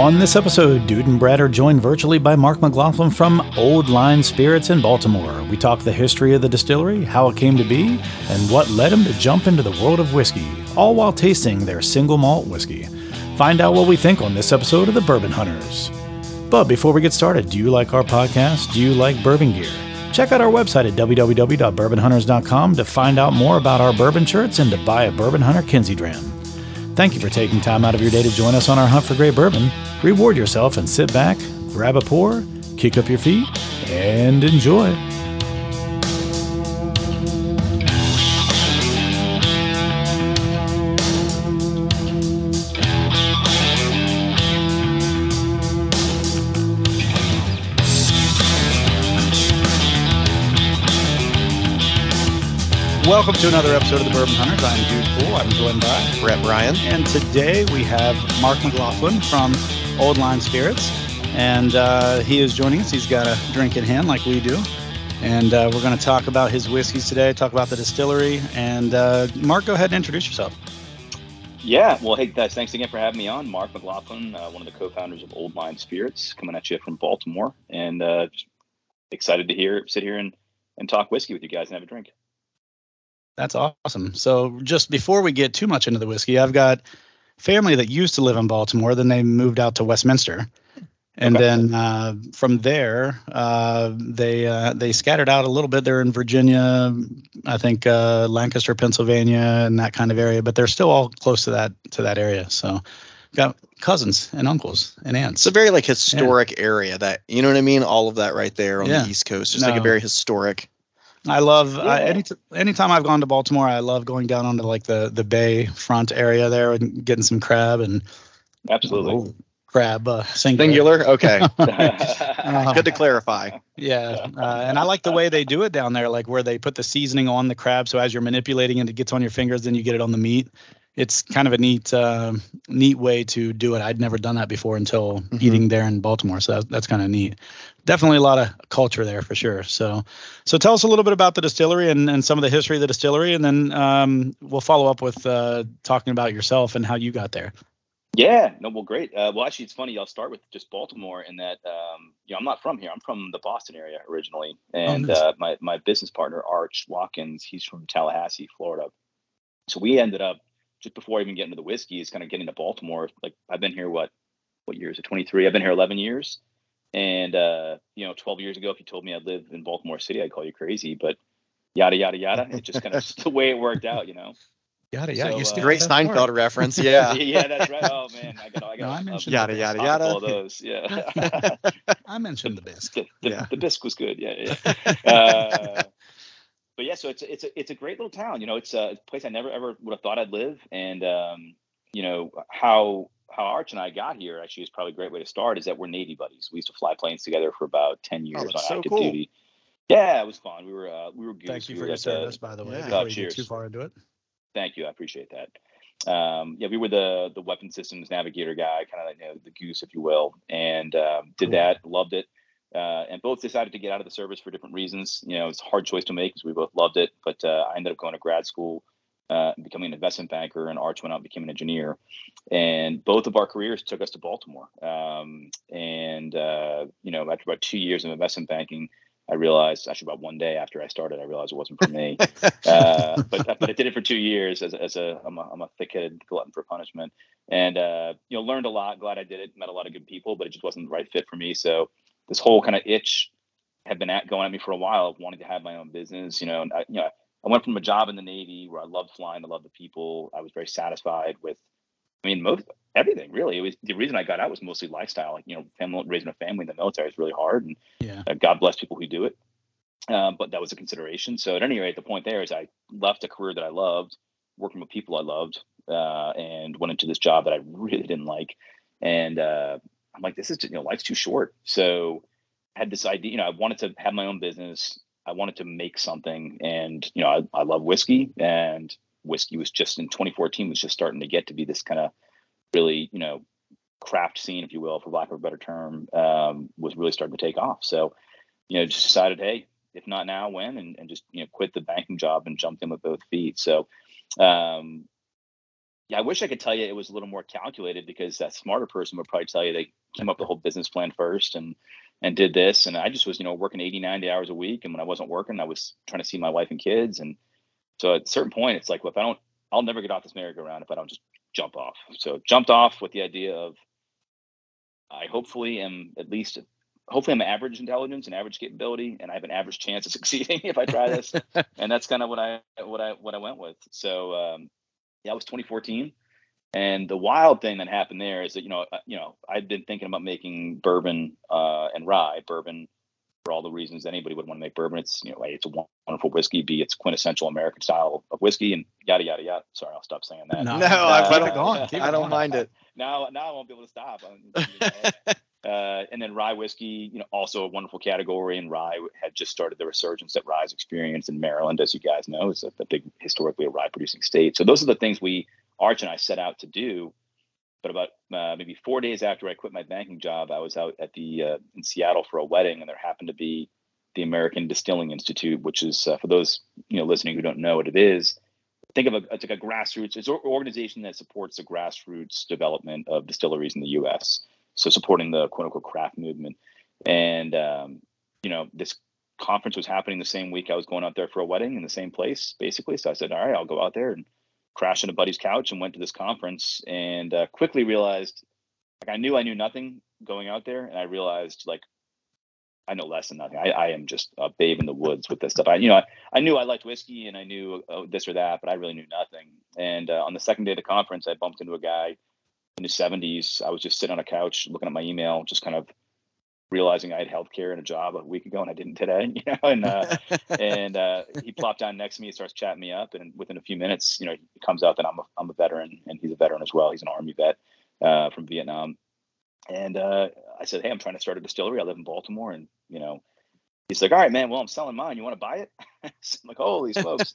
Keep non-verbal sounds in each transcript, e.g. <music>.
On this episode, Dude and Brett are joined virtually by Mark McLaughlin from Old Line Spirits in Baltimore. We talk the history of the distillery, how it came to be, and what led him to jump into the world of whiskey, all while tasting their single malt whiskey. Find out what we think on this episode of The Bourbon Hunters. But before we get started, do you like our podcast? Do you like bourbon gear? Check out our website at www.bourbonhunters.com to find out more about our bourbon shirts and to buy a Bourbon Hunter Kenzie dram. Thank you for taking time out of your day to join us on our hunt for great bourbon. Reward yourself and sit back, grab a pour, kick up your feet, and enjoy. Welcome to another episode of the Bourbon Hunters. I'm Dude Pool. I'm joined by Brett Ryan. And today we have Mark McLaughlin from Old Line Spirits. And uh, he is joining us. He's got a drink in hand like we do. And uh, we're going to talk about his whiskeys today, talk about the distillery. And uh, Mark, go ahead and introduce yourself. Yeah, well, hey guys, thanks again for having me on. Mark McLaughlin, uh, one of the co-founders of Old Line Spirits, coming at you from Baltimore, and uh, excited to hear sit here and, and talk whiskey with you guys and have a drink. That's awesome. So just before we get too much into the whiskey, I've got family that used to live in Baltimore. Then they moved out to Westminster, and okay. then uh, from there uh, they uh, they scattered out a little bit. They're in Virginia, I think uh, Lancaster, Pennsylvania, and that kind of area. But they're still all close to that to that area. So got cousins and uncles and aunts. It's a very like historic yeah. area that you know what I mean. All of that right there on yeah. the East Coast, just no. like a very historic. I love yeah. I, any anytime I've gone to Baltimore, I love going down onto like the the bay front area there and getting some crab and absolutely oh, crab uh, singular. singular. Okay, <laughs> uh, good to clarify. Yeah, uh, and I like the way they do it down there, like where they put the seasoning on the crab, so as you're manipulating it, it gets on your fingers, then you get it on the meat. It's kind of a neat uh, neat way to do it. I'd never done that before until mm-hmm. eating there in Baltimore, so that, that's kind of neat definitely a lot of culture there for sure. So, so tell us a little bit about the distillery and, and some of the history of the distillery, and then um, we'll follow up with uh, talking about yourself and how you got there. Yeah, no, well, great. Uh, well, actually, it's funny. I'll start with just Baltimore, in that um, you know I'm not from here. I'm from the Boston area originally, and oh, nice. uh, my my business partner Arch Watkins, he's from Tallahassee, Florida. So we ended up just before I even getting to the whiskey, is kind of getting to Baltimore. Like I've been here what what years? It 23. I've been here 11 years, and uh, you know, 12 years ago, if you told me I'd live in Baltimore City, I'd call you crazy. But yada yada yada. It just kind of <laughs> <laughs> the way it worked out, you know. Yada yada. So, uh, great Seinfeld reference. <laughs> Yeah. yeah, that's right. Oh man, I got I got. No, I mentioned yada yada yada. All those. Yeah. I mentioned the bisque. The, the, yeah. the bisque was good. Yeah. yeah. Uh, but yeah, so it's it's a it's a great little town. You know, it's a place I never ever would have thought I'd live, and um, you know how how Arch and I got here actually is probably a great way to start is that we're Navy buddies. We used to fly planes together for about 10 years oh, on so active cool. duty. Yeah, it was fun. We were uh, we were goose. Thank you we for your service, by the way. Yeah. Oh, cheers. Too far into it. Thank you. I appreciate that. Um, yeah, we were the the weapon systems navigator guy, kind of you know, the goose, if you will, and um, did cool. that. Loved it. Uh, and both decided to get out of the service for different reasons. You know, it's a hard choice to make because we both loved it. But uh, I ended up going to grad school uh, becoming an investment banker, and Arch went out and became an engineer. And both of our careers took us to Baltimore. Um, and uh, you know, after about two years of investment banking, I realized actually about one day after I started, I realized it wasn't for me. <laughs> uh, but but I did it for two years as, as a I'm a, I'm a thick-headed glutton for punishment, and uh, you know learned a lot. Glad I did it. Met a lot of good people, but it just wasn't the right fit for me. So this whole kind of itch had been at, going at me for a while of wanting to have my own business. You know, and I, you know I went from a job in the Navy where I loved flying, I loved the people. I was very satisfied with, I mean, most everything really. It was the reason I got out was mostly lifestyle. Like you know, family, raising a family in the military is really hard, and yeah. uh, God bless people who do it. Um, but that was a consideration. So at any rate, the point there is I left a career that I loved, working with people I loved, uh, and went into this job that I really didn't like. And uh, I'm like, this is just, you know, life's too short. So I had this idea, you know, I wanted to have my own business. I wanted to make something, and you know, I, I love whiskey, and whiskey was just in 2014 was just starting to get to be this kind of really, you know, craft scene, if you will, for lack of a better term, um, was really starting to take off. So, you know, just decided, hey, if not now, when, and, and just you know, quit the banking job and jumped in with both feet. So, um, yeah, I wish I could tell you it was a little more calculated because that smarter person would probably tell you they came up the whole business plan first and and did this. And I just was, you know, working 80, 90 hours a week. And when I wasn't working, I was trying to see my wife and kids. And so at a certain point, it's like, well, if I don't, I'll never get off this merry-go-round if I don't just jump off. So jumped off with the idea of I hopefully am at least hopefully I'm average intelligence and average capability, and I have an average chance of <laughs> succeeding if I try this. <laughs> and that's kind of what I what I what I went with. So um, yeah, it was 2014, and the wild thing that happened there is that you know uh, you know I'd been thinking about making bourbon uh, and rye bourbon for all the reasons anybody would want to make bourbon. It's you know a, it's a wonderful whiskey. B it's quintessential American style of whiskey, and yada yada yada. Sorry, I'll stop saying that. No, no uh, keep it going. <laughs> Keep I don't going. mind it. <laughs> Now now I won't be able to stop. <laughs> Uh, and then rye whiskey, you know, also a wonderful category. And rye had just started the resurgence that rye's experienced in Maryland, as you guys know, is a, a big historically a rye producing state. So those are the things we Arch and I set out to do. But about uh, maybe four days after I quit my banking job, I was out at the uh, in Seattle for a wedding, and there happened to be the American Distilling Institute, which is uh, for those you know listening who don't know what it is. Think of a, it's like a grassroots it's an organization that supports the grassroots development of distilleries in the U.S so supporting the quote unquote craft movement. And um, you know, this conference was happening the same week I was going out there for a wedding in the same place, basically. So I said, all right, I'll go out there and crash on a buddy's couch and went to this conference and uh, quickly realized like I knew I knew nothing going out there and I realized like I know less than nothing. I, I am just a babe in the woods with this stuff. I, you know, I, I knew I liked whiskey and I knew uh, this or that, but I really knew nothing. And uh, on the second day of the conference, I bumped into a guy in the 70s. I was just sitting on a couch looking at my email, just kind of realizing I had healthcare and a job a week ago and I didn't today, <laughs> you know, and, uh, <laughs> and, uh, he plopped down next to me and starts chatting me up. And within a few minutes, you know, it comes out that I'm a, I'm a veteran and he's a veteran as well. He's an army vet, uh, from Vietnam. And, uh, I said, Hey, I'm trying to start a distillery. I live in Baltimore and, you know, he's like, all right, man, well, I'm selling mine. You want to buy it? <laughs> I'm like, holy smokes.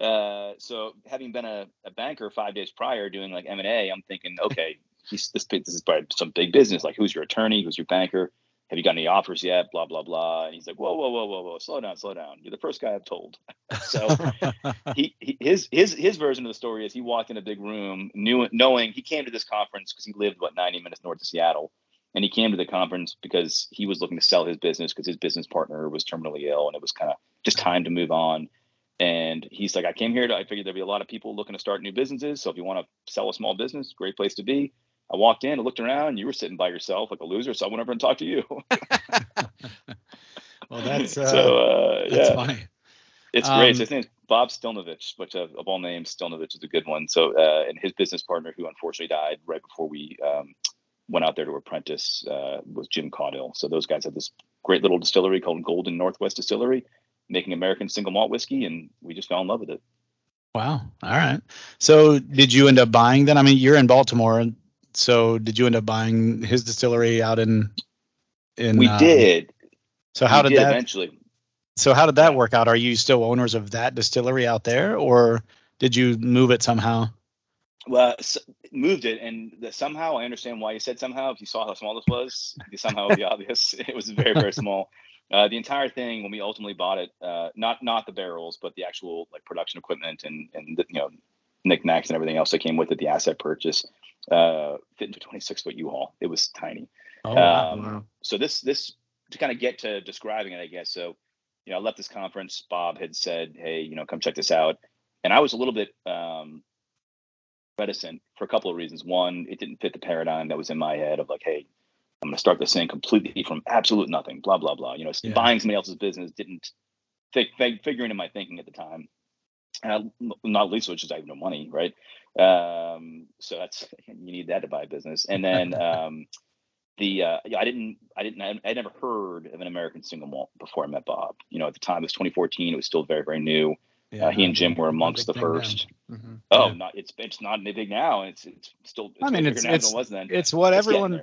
Uh, so having been a, a, banker five days prior doing like M and A, I'm thinking, okay, <laughs> he's this, this is probably some big business. Like, who's your attorney? Who's your banker? Have you got any offers yet? Blah blah blah. And he's like, whoa whoa whoa whoa whoa, slow down, slow down. You're the first guy I've told. <laughs> so he, he, his his his version of the story is he walked in a big room, knew knowing he came to this conference because he lived what 90 minutes north of Seattle. And he came to the conference because he was looking to sell his business because his business partner was terminally ill and it was kind of just time to move on and he's like, I came here to, I figured there'd be a lot of people looking to start new businesses. So if you want to sell a small business, great place to be. I walked in, I looked around, you were sitting by yourself like a loser. So I went over and talked to you. <laughs> well, that's, uh, so, uh, that's yeah. funny. It's um, great. So his name's Bob Stilnovich, which uh, of all names, Stilnovich is a good one. So, uh, and his business partner, who unfortunately died right before we um, went out there to apprentice, uh, was Jim Caudill. So those guys had this great little distillery called Golden Northwest Distillery making American single malt whiskey, and we just fell in love with it. Wow. All right. So did you end up buying then? I mean, you're in Baltimore, so did you end up buying his distillery out in? In we uh, did. So how we did, did that eventually? So how did that work out? Are you still owners of that distillery out there, or did you move it somehow? Well, so moved it, and the, somehow I understand why you said somehow. If you saw how small this was, somehow be <laughs> obvious. It was very very small. Uh, the entire thing, when we ultimately bought it, uh, not not the barrels, but the actual like production equipment and and the, you know knickknacks and everything else that came with it, the asset purchase, uh, fit into 26 foot U-Haul. It was tiny. Oh, um, wow. So this this to kind of get to describing it, I guess. So you know, I left this conference. Bob had said, "Hey, you know, come check this out," and I was a little bit um, reticent for a couple of reasons. One, it didn't fit the paradigm that was in my head of like, "Hey, I'm going to start this thing completely from absolute nothing, blah, blah, blah. You know, yeah. buying somebody else's business didn't figure into my thinking at the time. And I, not least which is I have no money, right? Um, so that's <laughs> you need that to buy a business. And then <laughs> um, the uh, I didn't I didn't I, I never heard of an American single malt before I met Bob. You know, at the time it was 2014. It was still very very new. Yeah, uh, he and Jim were amongst the first. Mm-hmm. Oh, yeah. not it's it's not big now. It's it's still. It's I mean, it's it's, it was then. it's what it's everyone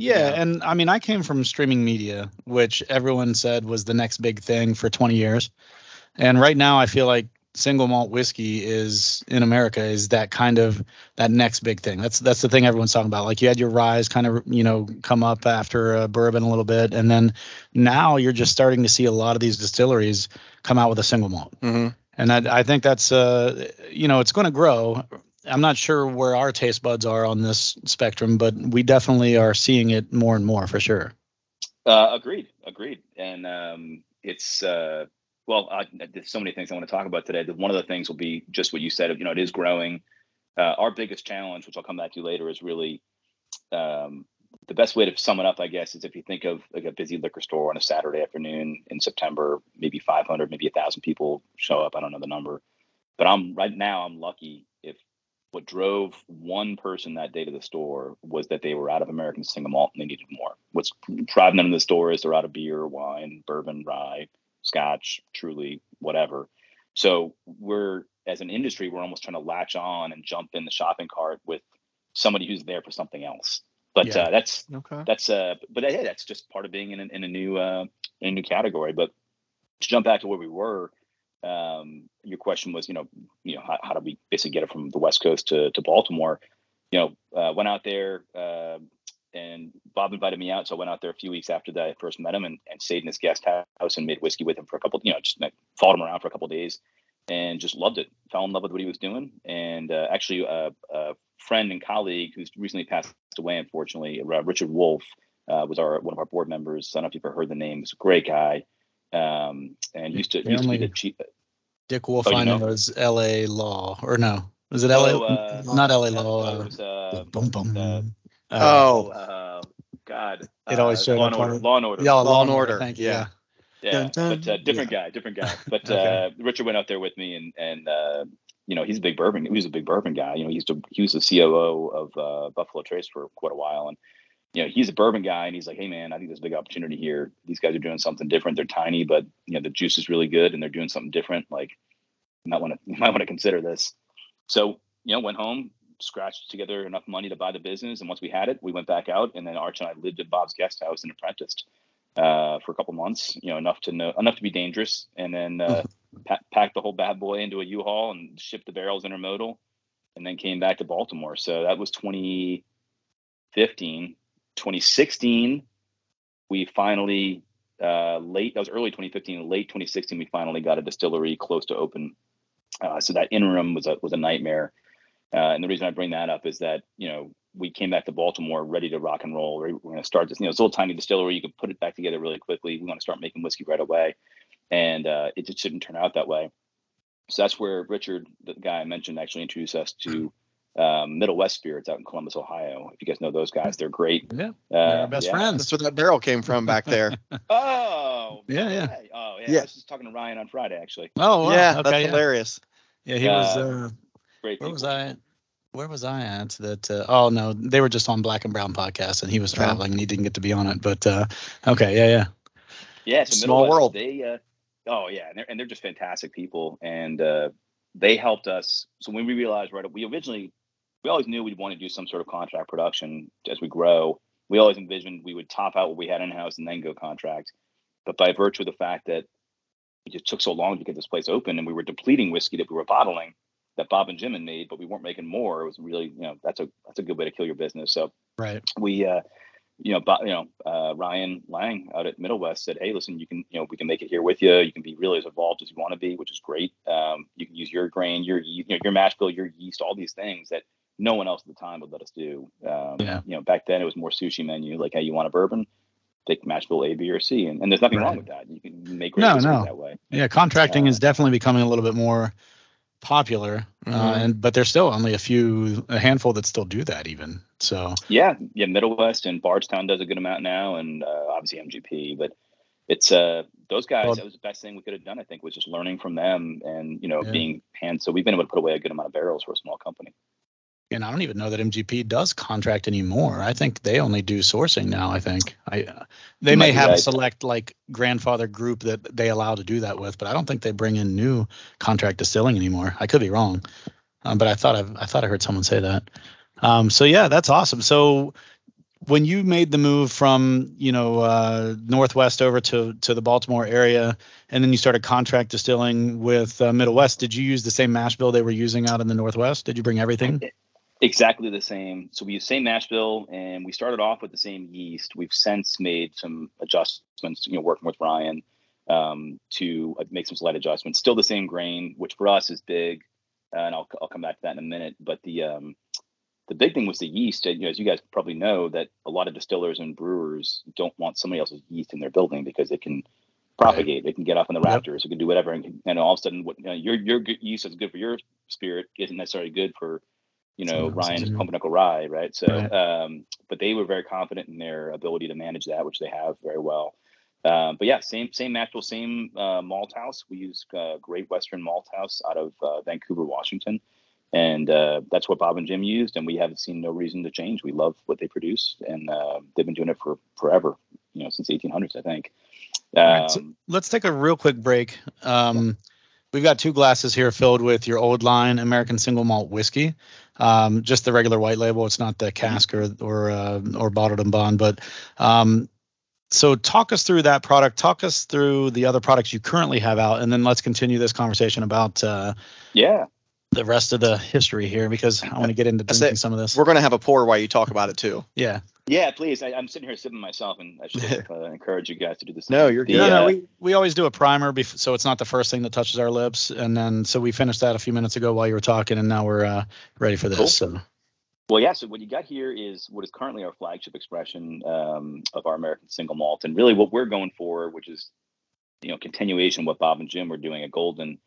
yeah, yeah, and I mean, I came from streaming media, which everyone said was the next big thing for 20 years. And right now, I feel like single malt whiskey is in America is that kind of that next big thing. That's that's the thing everyone's talking about. Like you had your rise kind of you know come up after uh, bourbon a little bit, and then now you're just starting to see a lot of these distilleries come out with a single malt. Mm-hmm. And I, I think that's uh you know it's going to grow I'm not sure where our taste buds are on this spectrum, but we definitely are seeing it more and more for sure. Uh, agreed, agreed, and um, it's uh, well, I, there's so many things I want to talk about today. One of the things will be just what you said. You know, it is growing. Uh, our biggest challenge, which I'll come back to later, is really um, the best way to sum it up, I guess, is if you think of like a busy liquor store on a Saturday afternoon in September, maybe 500, maybe a thousand people show up. I don't know the number, but I'm right now. I'm lucky what drove one person that day to the store was that they were out of American single malt and they needed more. What's driving them to the store is they're out of beer, wine, bourbon, rye, scotch, truly, whatever. So we're as an industry, we're almost trying to latch on and jump in the shopping cart with somebody who's there for something else. But yeah. uh, that's okay. That's uh, but hey, that's just part of being in in a new uh, in a new category. But to jump back to where we were, um, your question was, you know, you know, how, how do we basically get it from the West Coast to to Baltimore? You know, uh, went out there, uh, and Bob invited me out, so I went out there a few weeks after that I first met him, and, and stayed in his guest house and made whiskey with him for a couple, you know, just like, followed him around for a couple days, and just loved it. Fell in love with what he was doing, and uh, actually, uh, a friend and colleague who's recently passed away, unfortunately, Richard Wolf, uh, was our one of our board members. I don't know if you've ever heard the name. He's a great guy, um, and used to, used to be the chief. Dick Wolf, oh, I know, was L.A. Law, or no? Was it L.A.? Oh, uh, not L.A. Law. Was, uh, boom, boom. Uh, oh, uh, God! It always showed Law and Order. Law and Order. Yeah, Law, and Order. Thank you. Yeah. Yeah, but uh, different yeah. guy, different guy. <laughs> But okay. Richard went out there with me, and and you know, he's a big bourbon. He was a big bourbon guy. You know, he used to he was the COO of uh, Buffalo Trace for quite a while, and you know, he's a bourbon guy, and he's like, hey man, I think there's a big opportunity here. These guys are doing something different. They're tiny, but you know, the juice is really good, and they're doing something different. Like, you might want to <laughs> you might want to consider this. So you know, went home, scratched together enough money to buy the business, and once we had it, we went back out, and then Arch and I lived at Bob's guest house and apprenticed uh, for a couple months. You know, enough to know enough to be dangerous, and then uh, pa- packed the whole bad boy into a U-Haul and shipped the barrels intermodal, and then came back to Baltimore. So that was 2015. 2016, we finally uh, late. That was early 2015. Late 2016, we finally got a distillery close to open. Uh, so that interim was a was a nightmare. Uh, and the reason I bring that up is that you know we came back to Baltimore ready to rock and roll. We're, we're going to start this. You know, it's a little tiny distillery. You can put it back together really quickly. We want to start making whiskey right away and uh, it just didn't turn out that way. So that's where Richard, the guy I mentioned, actually introduced us to um, Middle West Spirits out in Columbus, Ohio. If you guys know those guys, they're great. Yeah, uh, our best yeah. friends. That's where that barrel came from back there. <laughs> <laughs> oh, yeah, yeah. Oh, yeah. yeah. I was just talking to Ryan on Friday, actually. Oh, wow. yeah, okay, that's yeah. hilarious. Yeah, he was. Uh, uh great. Where people. was I? Where was I at? That uh, oh no, they were just on Black and Brown podcast, and he was traveling, oh. and he didn't get to be on it. But uh, okay, yeah, yeah. Yeah, so small West, world. They uh, Oh yeah, and they're and they're just fantastic people, and uh, they helped us. So when we realized, right, we originally we always knew we'd want to do some sort of contract production as we grow. We always envisioned we would top out what we had in house and then go contract. But by virtue of the fact that it just took so long to get this place open, and we were depleting whiskey that we were bottling that Bob and Jim had made, but we weren't making more. It was really, you know, that's a that's a good way to kill your business. So right, we uh, you know, you know, uh, Ryan Lang out at Middle West said, "Hey, listen, you can, you know, we can make it here with you. You can be really as evolved as you want to be, which is great. Um, you can use your grain, your, you know, your mash bill, your yeast, all these things that no one else at the time would let us do. Um, yeah. You know, back then it was more sushi menu, like, hey, you want a bourbon? Take mash bill A, B, or C, and, and there's nothing right. wrong with that. You can make no, no. that way. Yeah, contracting uh, is definitely becoming a little bit more popular, uh, mm-hmm. uh, and but there's still only a few, a handful that still do that even. So yeah, yeah, Middle West and Bardstown does a good amount now, and uh, obviously MGP. But it's uh those guys. Well, that was the best thing we could have done. I think was just learning from them and you know yeah. being hands. So we've been able to put away a good amount of barrels for a small company and I don't even know that MGP does contract anymore. I think they only do sourcing now. I think I uh, they may have right. a select like grandfather group that they allow to do that with, but I don't think they bring in new contract distilling anymore. I could be wrong, um, but I thought I, I thought I heard someone say that. Um, so yeah, that's awesome. So when you made the move from you know uh, northwest over to to the Baltimore area, and then you started contract distilling with uh, Middle West, did you use the same mash bill they were using out in the northwest? Did you bring everything? Exactly the same. So we use same mash bill, and we started off with the same yeast. We've since made some adjustments, you know, working with Ryan um, to uh, make some slight adjustments. Still the same grain, which for us is big. uh, and I'll I'll come back to that in a minute. But the um, the big thing was the yeast. And, You know, as you guys probably know, that a lot of distillers and brewers don't want somebody else's yeast in their building because it can propagate. Right. It can get up in the rafters. Yep. It can do whatever, and, and all of a sudden, what you know, your your yeast is good for your spirit isn't necessarily good for you know Ryan's Pumpernickel Rye, right? So, right. Um, but they were very confident in their ability to manage that, which they have very well. Um, but yeah, same same actual same uh, malt house. We use uh, Great Western Malt House out of uh, Vancouver, Washington and uh, that's what Bob and Jim used, and we haven't seen no reason to change. We love what they produce, and uh, they've been doing it for forever, you know, since 1800s, I think. Um, right, so um, let's take a real quick break. Um, we've got two glasses here filled with your old line American single malt whiskey, um, just the regular white label. It's not the cask or or uh, or bottled and bond, but um, so talk us through that product. Talk us through the other products you currently have out and then let's continue this conversation about uh, yeah the rest of the history here because I want to get into drinking some of this. We're going to have a pour while you talk about it too. Yeah. Yeah, please. I, am sitting here sipping myself, and I should <laughs> uh, encourage you guys to do this. No, you're good. The, no, no, uh, we, we always do a primer, bef- so it's not the first thing that touches our lips, and then so we finished that a few minutes ago while you were talking, and now we're uh, ready for this. Cool. So. Well, yeah. So what you got here is what is currently our flagship expression um, of our American single malt, and really what we're going for, which is you know continuation what Bob and Jim were doing at Golden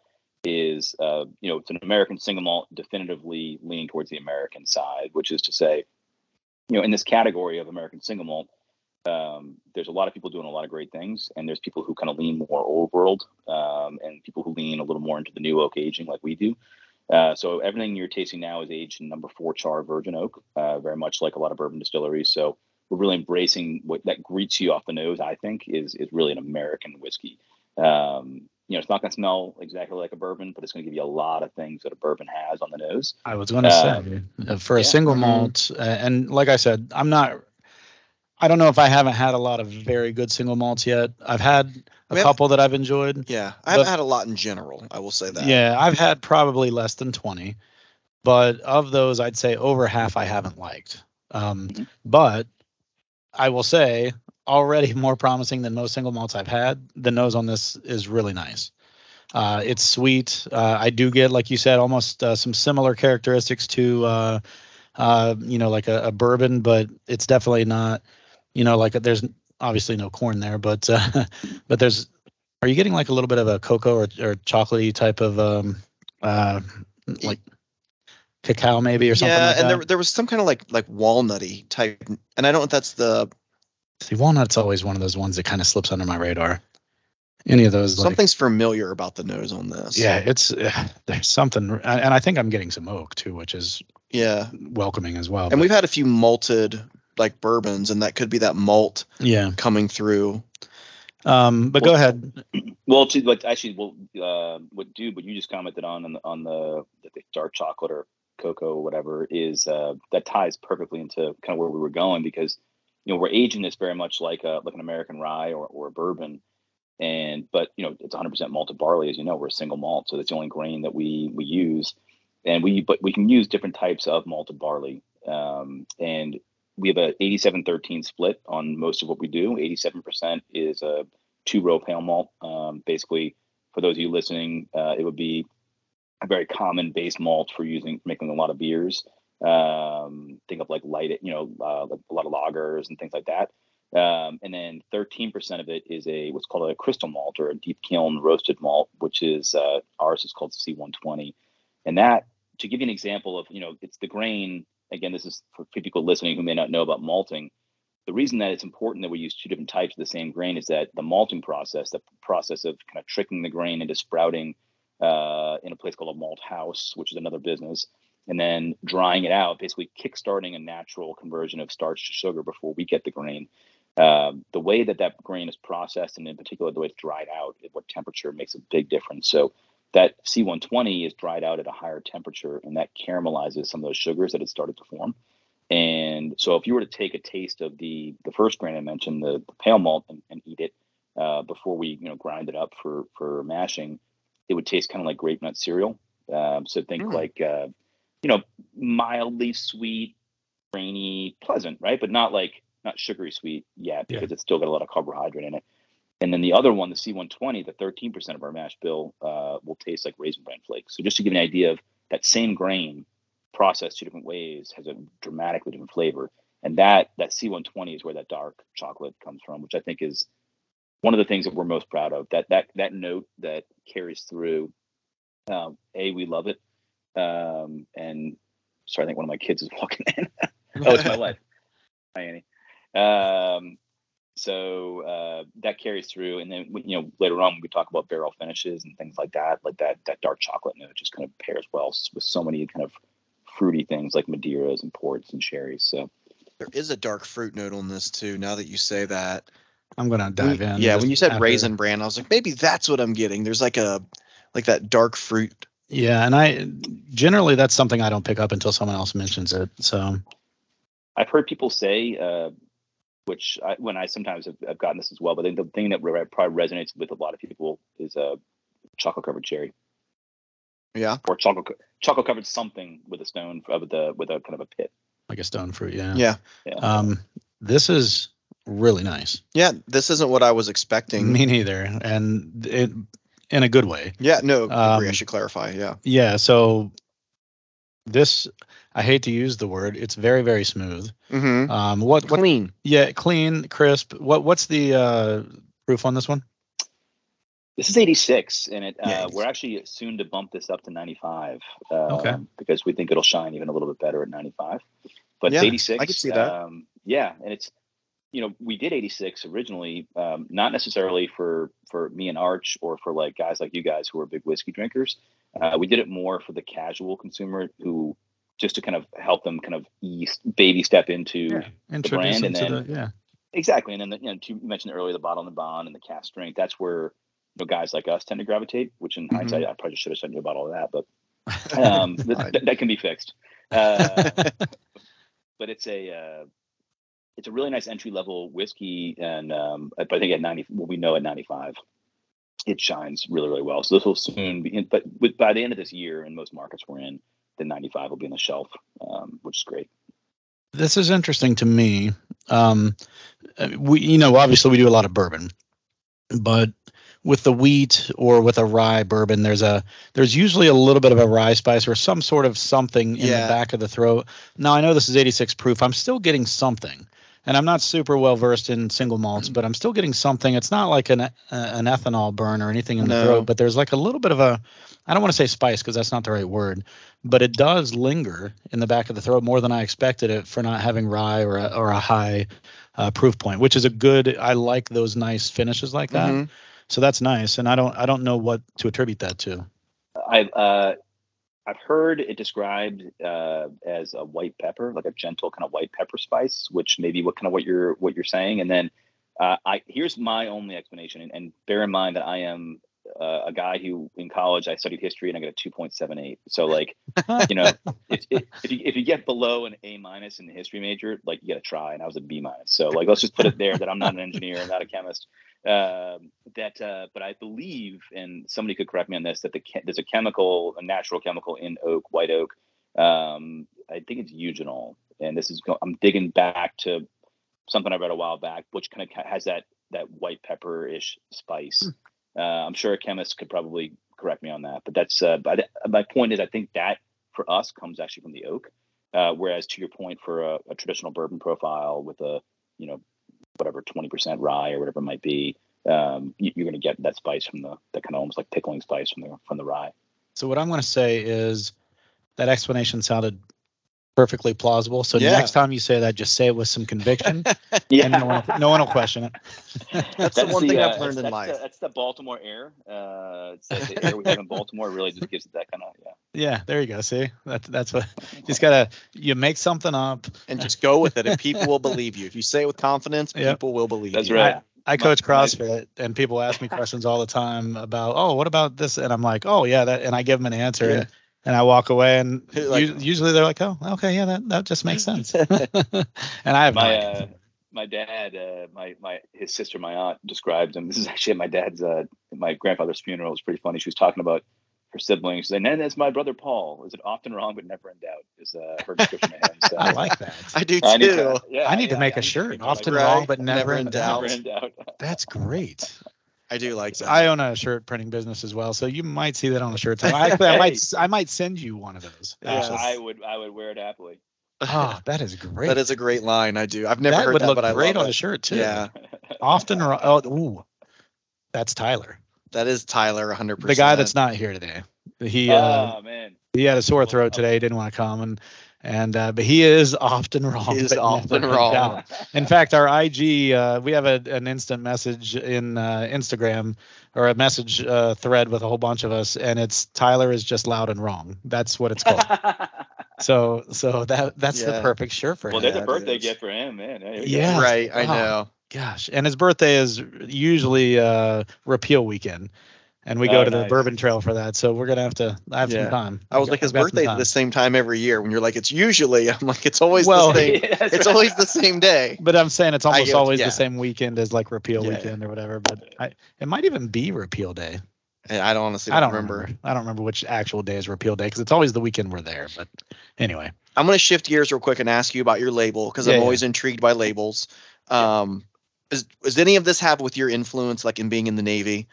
is uh, you know it's an American single malt definitively leaning towards the American side, which is to say, you know, in this category of American single malt, um, there's a lot of people doing a lot of great things, and there's people who kind of lean more old world, um, and people who lean a little more into the new oak aging like we do. Uh, so everything you're tasting now is aged in number four char virgin oak, uh, very much like a lot of bourbon distilleries. So we're really embracing what that greets you off the nose. I think is is really an American whiskey. Um, you know, it's not going to smell exactly like a bourbon, but it's going to give you a lot of things that a bourbon has on the nose. I was going to uh, say uh, for a yeah. single mm-hmm. malt, uh, and like I said, I'm not. I don't know if I haven't had a lot of very good single malts yet. I've had a couple that I've enjoyed. Yeah, I haven't had a lot in general. I will say that. Yeah, I've had probably less than 20, but of those, I'd say over half I haven't liked. Um, mm-hmm. But I will say already more promising than most single malts I've had. The nose on this is really nice. Uh, it's sweet. Uh, I do get, like you said, almost uh, some similar characteristics to, uh, uh, you know, like a, a, bourbon, but it's definitely not, you know, like a, there's obviously no corn there, but uh, <laughs> but there's. Are you getting like a little bit of a cocoa or, or chocolatey type of um, like cacao maybe or something? Yeah, like and there there was some kind of like like walnutty type, and I don't know if that's the See, walnut's always one of those ones that kind of slips under my radar. Any of those, something's like, familiar about the nose on this. Yeah, it's uh, there's something, and I think I'm getting some oak too, which is yeah welcoming as well. And but, we've had a few malted like bourbons, and that could be that malt yeah coming through. Um, but well, go ahead. Well, to, like actually, well, uh, what dude, what you just commented on on the, on the, the dark chocolate or cocoa, or whatever, is uh, that ties perfectly into kind of where we were going because you know we're aging this very much like a like an American rye or, or a bourbon, and but you know it's 100% malted barley as you know we're a single malt, so that's the only grain that we we use, and we but we can use different types of malted barley, um, and we have a 87-13 split on most of what we do. 87% is a two row pale malt. Um, basically, for those of you listening, uh, it would be a very common base malt for using making a lot of beers. Um, think of like light, you know, uh, like a lot of lagers and things like that. Um, and then 13% of it is a what's called a crystal malt or a deep kiln roasted malt, which is uh, ours is called C120. And that, to give you an example of, you know, it's the grain. Again, this is for people listening who may not know about malting. The reason that it's important that we use two different types of the same grain is that the malting process, the process of kind of tricking the grain into sprouting uh, in a place called a malt house, which is another business, and then drying it out, basically kickstarting a natural conversion of starch to sugar before we get the grain. Um, the way that that grain is processed, and in particular the way it's dried out, at what temperature makes a big difference. So that C120 is dried out at a higher temperature, and that caramelizes some of those sugars that had started to form. And so, if you were to take a taste of the the first grain I mentioned, the, the pale malt, and, and eat it uh, before we you know grind it up for for mashing, it would taste kind of like grape nut cereal. Um, so think mm. like uh, you know, mildly sweet, rainy, pleasant, right? But not like not sugary sweet yet because yeah. it's still got a lot of carbohydrate in it. And then the other one, the C120, the 13% of our mash bill uh, will taste like raisin bran flakes. So just to give you an idea of that same grain processed two different ways has a dramatically different flavor. And that that C120 is where that dark chocolate comes from, which I think is one of the things that we're most proud of. That that that note that carries through. Um, a, we love it, um, and sorry, I think one of my kids is <laughs> walking in. <laughs> oh, it's my wife. Hi, Annie. Um, so uh, that carries through, and then you know later on when we talk about barrel finishes and things like that, like that that dark chocolate note just kind of pairs well with so many kind of fruity things like Madeiras and ports and sherries. So there is a dark fruit note on this too. Now that you say that, I'm gonna dive in. Yeah, when you said after. raisin bran, I was like, maybe that's what I'm getting. There's like a like that dark fruit. Yeah, and I generally that's something I don't pick up until someone else mentions it. So I've heard people say uh, which I, when I sometimes have, have, gotten this as well. But the thing that probably resonates with a lot of people is a uh, chocolate covered cherry. Yeah. Or chocolate chocolate covered something with a stone of the with a kind of a pit. Like a stone fruit, yeah. Yeah. yeah. Um, this is really nice. Yeah, this isn't what I was expecting. Me neither, and it in a good way. Yeah, no, um, I should clarify. Yeah. Yeah. So this I hate to use the word. It's very very smooth. Mm-hmm. Um, what, what clean? Yeah, clean, crisp. What what's the uh, proof on this one? This is 86, and it uh, we're actually soon to bump this up to 95. Uh, okay. Because we think it'll shine even a little bit better at 95. But yeah, 86. I can see that. Um, yeah, and it's you know we did 86 originally, um, not necessarily for for me and Arch or for like guys like you guys who are big whiskey drinkers. Uh, we did it more for the casual consumer who just to kind of help them kind of ease, baby step into yeah. the brand and then the, yeah exactly and then the, you know you mentioned earlier the bottle and the bond and the cask strength that's where you know guys like us tend to gravitate which in mm-hmm. hindsight I probably should have sent you a bottle of that but <laughs> um, th- that can be fixed uh, <laughs> but it's a uh, it's a really nice entry level whiskey and um, I think at 90 well, we know at 95 it shines really really well so this will soon be in, but with, by the end of this year in most markets we're in the 95 will be on the shelf, um, which is great. This is interesting to me. Um, we, you know, obviously we do a lot of bourbon, but with the wheat or with a rye bourbon, there's a there's usually a little bit of a rye spice or some sort of something in yeah. the back of the throat. Now I know this is 86 proof. I'm still getting something and I'm not super well versed in single malts, but I'm still getting something. It's not like an uh, an ethanol burn or anything in no. the throat, but there's like a little bit of a I don't want to say spice because that's not the right word, but it does linger in the back of the throat more than I expected it for not having rye or a, or a high uh, proof point, which is a good. I like those nice finishes like that. Mm-hmm. So that's nice, and I don't I don't know what to attribute that to. I uh, I've heard it described uh, as a white pepper, like a gentle kind of white pepper spice, which maybe what kind of what you're what you're saying. And then uh, I here's my only explanation, and, and bear in mind that I am uh, a guy who in college I studied history and I got a 2.78. So like, you know, if, if, if, you if you get below an A minus in the history major, like you got to try. And I was a B minus. So like, let's just put it there that I'm not an engineer, not a chemist. Um, that, uh, but I believe, and somebody could correct me on this, that the there's a chemical, a natural chemical in oak, white oak. Um, I think it's eugenol, and this is I'm digging back to something I read a while back, which kind of has that that white pepper ish spice. Hmm. Uh, I'm sure a chemist could probably correct me on that, but that's uh, but my point is I think that for us comes actually from the oak, uh, whereas to your point for a, a, traditional bourbon profile with a you know whatever 20% rye or whatever it might be, um, you, are going to get that spice from the that kind of almost like pickling spice from the from the rye. So what I'm going to say is that explanation sounded perfectly plausible. So yeah. next time you say that, just say it with some conviction. <laughs> yeah. no one, will, no one will question it. that's, that's, the one the, thing uh, I've learned in life. The, that's the Baltimore air. Uh, it's the air we have in Baltimore really just gives it that kind of yeah. Yeah, there you go. See, that's that's what you just gotta you make something up and just go with it, and people will believe you. If you say it with confidence, yep. people will believe that's you. That's right. I, I coach CrossFit, and people ask me questions all the time about, oh, what about this? And I'm like, oh yeah, that, and I give them an answer. Yeah. And, and I walk away, and <laughs> like, usually they're like, "Oh, okay, yeah, that, that just makes sense." <laughs> <laughs> and I have my uh, my dad, uh, my my his sister, my aunt described him. This is actually at my dad's uh, my grandfather's funeral. It was pretty funny. She was talking about her siblings, and then there's my brother Paul. Is it often wrong but never in doubt? Is uh, her description of him. So, I like that. I do too. I need to, yeah, I need yeah, to make a shirt. Often wrong but never, never in, doubt. Never in doubt. That's great. I do like that. I own a shirt printing business as well, so you might see that on the shirts. I, actually, I might I might send you one of those. <laughs> Yeah, I would I would wear it happily. Oh, <laughs> that is great. that is a great line. I do. I've never that heard would that, look but great I on it. a shirt too. Yeah. Often, oh, ooh, that's Tyler. That is Tyler, 100. percent The guy that's not here today. He. Uh, oh man. He had a sore throat today. Didn't want to come, and and uh, but he is often wrong. He is <laughs> often wrong. In fact, our IG, uh, we have a, an instant message in uh, Instagram or a message uh, thread with a whole bunch of us, and it's Tyler is just loud and wrong. That's what it's called. <laughs> so so that that's yeah. the perfect shirt for well, him. Well, there's a birthday gift for him, man. yeah, right. I know. Gosh, and his birthday is usually uh, repeal weekend and we oh, go to nice. the Bourbon Trail for that. So we're gonna have to have yeah. some time. I was like, his birthday's at the same time every year. When you're like, it's usually, <laughs> I'm like, it's always well, the same. <laughs> Yeah, it's right. always the same day. <laughs> But I'm saying it's almost always yeah. the same weekend as like repeal weekend or whatever. But I, it might even be repeal day. I don't honestly. Don't I don't remember. remember. I don't remember which actual day is repeal day because it's always the weekend we're there. But anyway, I'm gonna shift gears real quick and ask you about your label because I'm always intrigued by labels. Um, is, does any of this have with your influence, like in being in the Navy?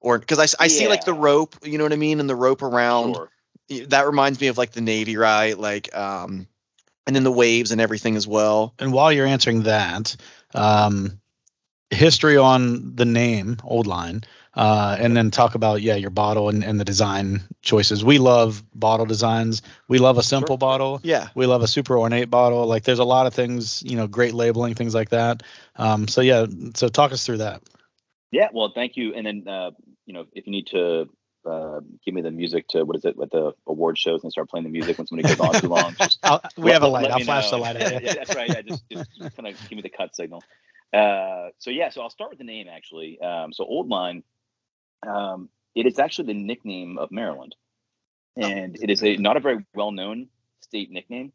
Or because I, I yeah. see like the rope, you know what I mean, and the rope around. Sure. That reminds me of like the Navy, right? Like, um, and then the waves and everything as well. And while you're answering that, um, history on the name Old Line, uh, and then talk about yeah your bottle and, and the design choices. We love bottle designs. We love a simple sure. bottle. Yeah. We love a super ornate bottle. Like there's a lot of things, you know, great labeling, things like that. Um, so yeah, so talk us through that. Yeah, well, thank you. And then uh, you know, if you need to uh, give me the music to what is it with the award shows and start playing the music when somebody goes on too long. Just <laughs> we let, have a light. I'll flash know. the light. <laughs> yeah, that's right. Yeah, just, just kind of give me the cut signal. Uh, so yeah, so I'll start with the name actually. Um, so Old Line, um, it is actually the nickname of Maryland, and it is a not a very well known state nickname,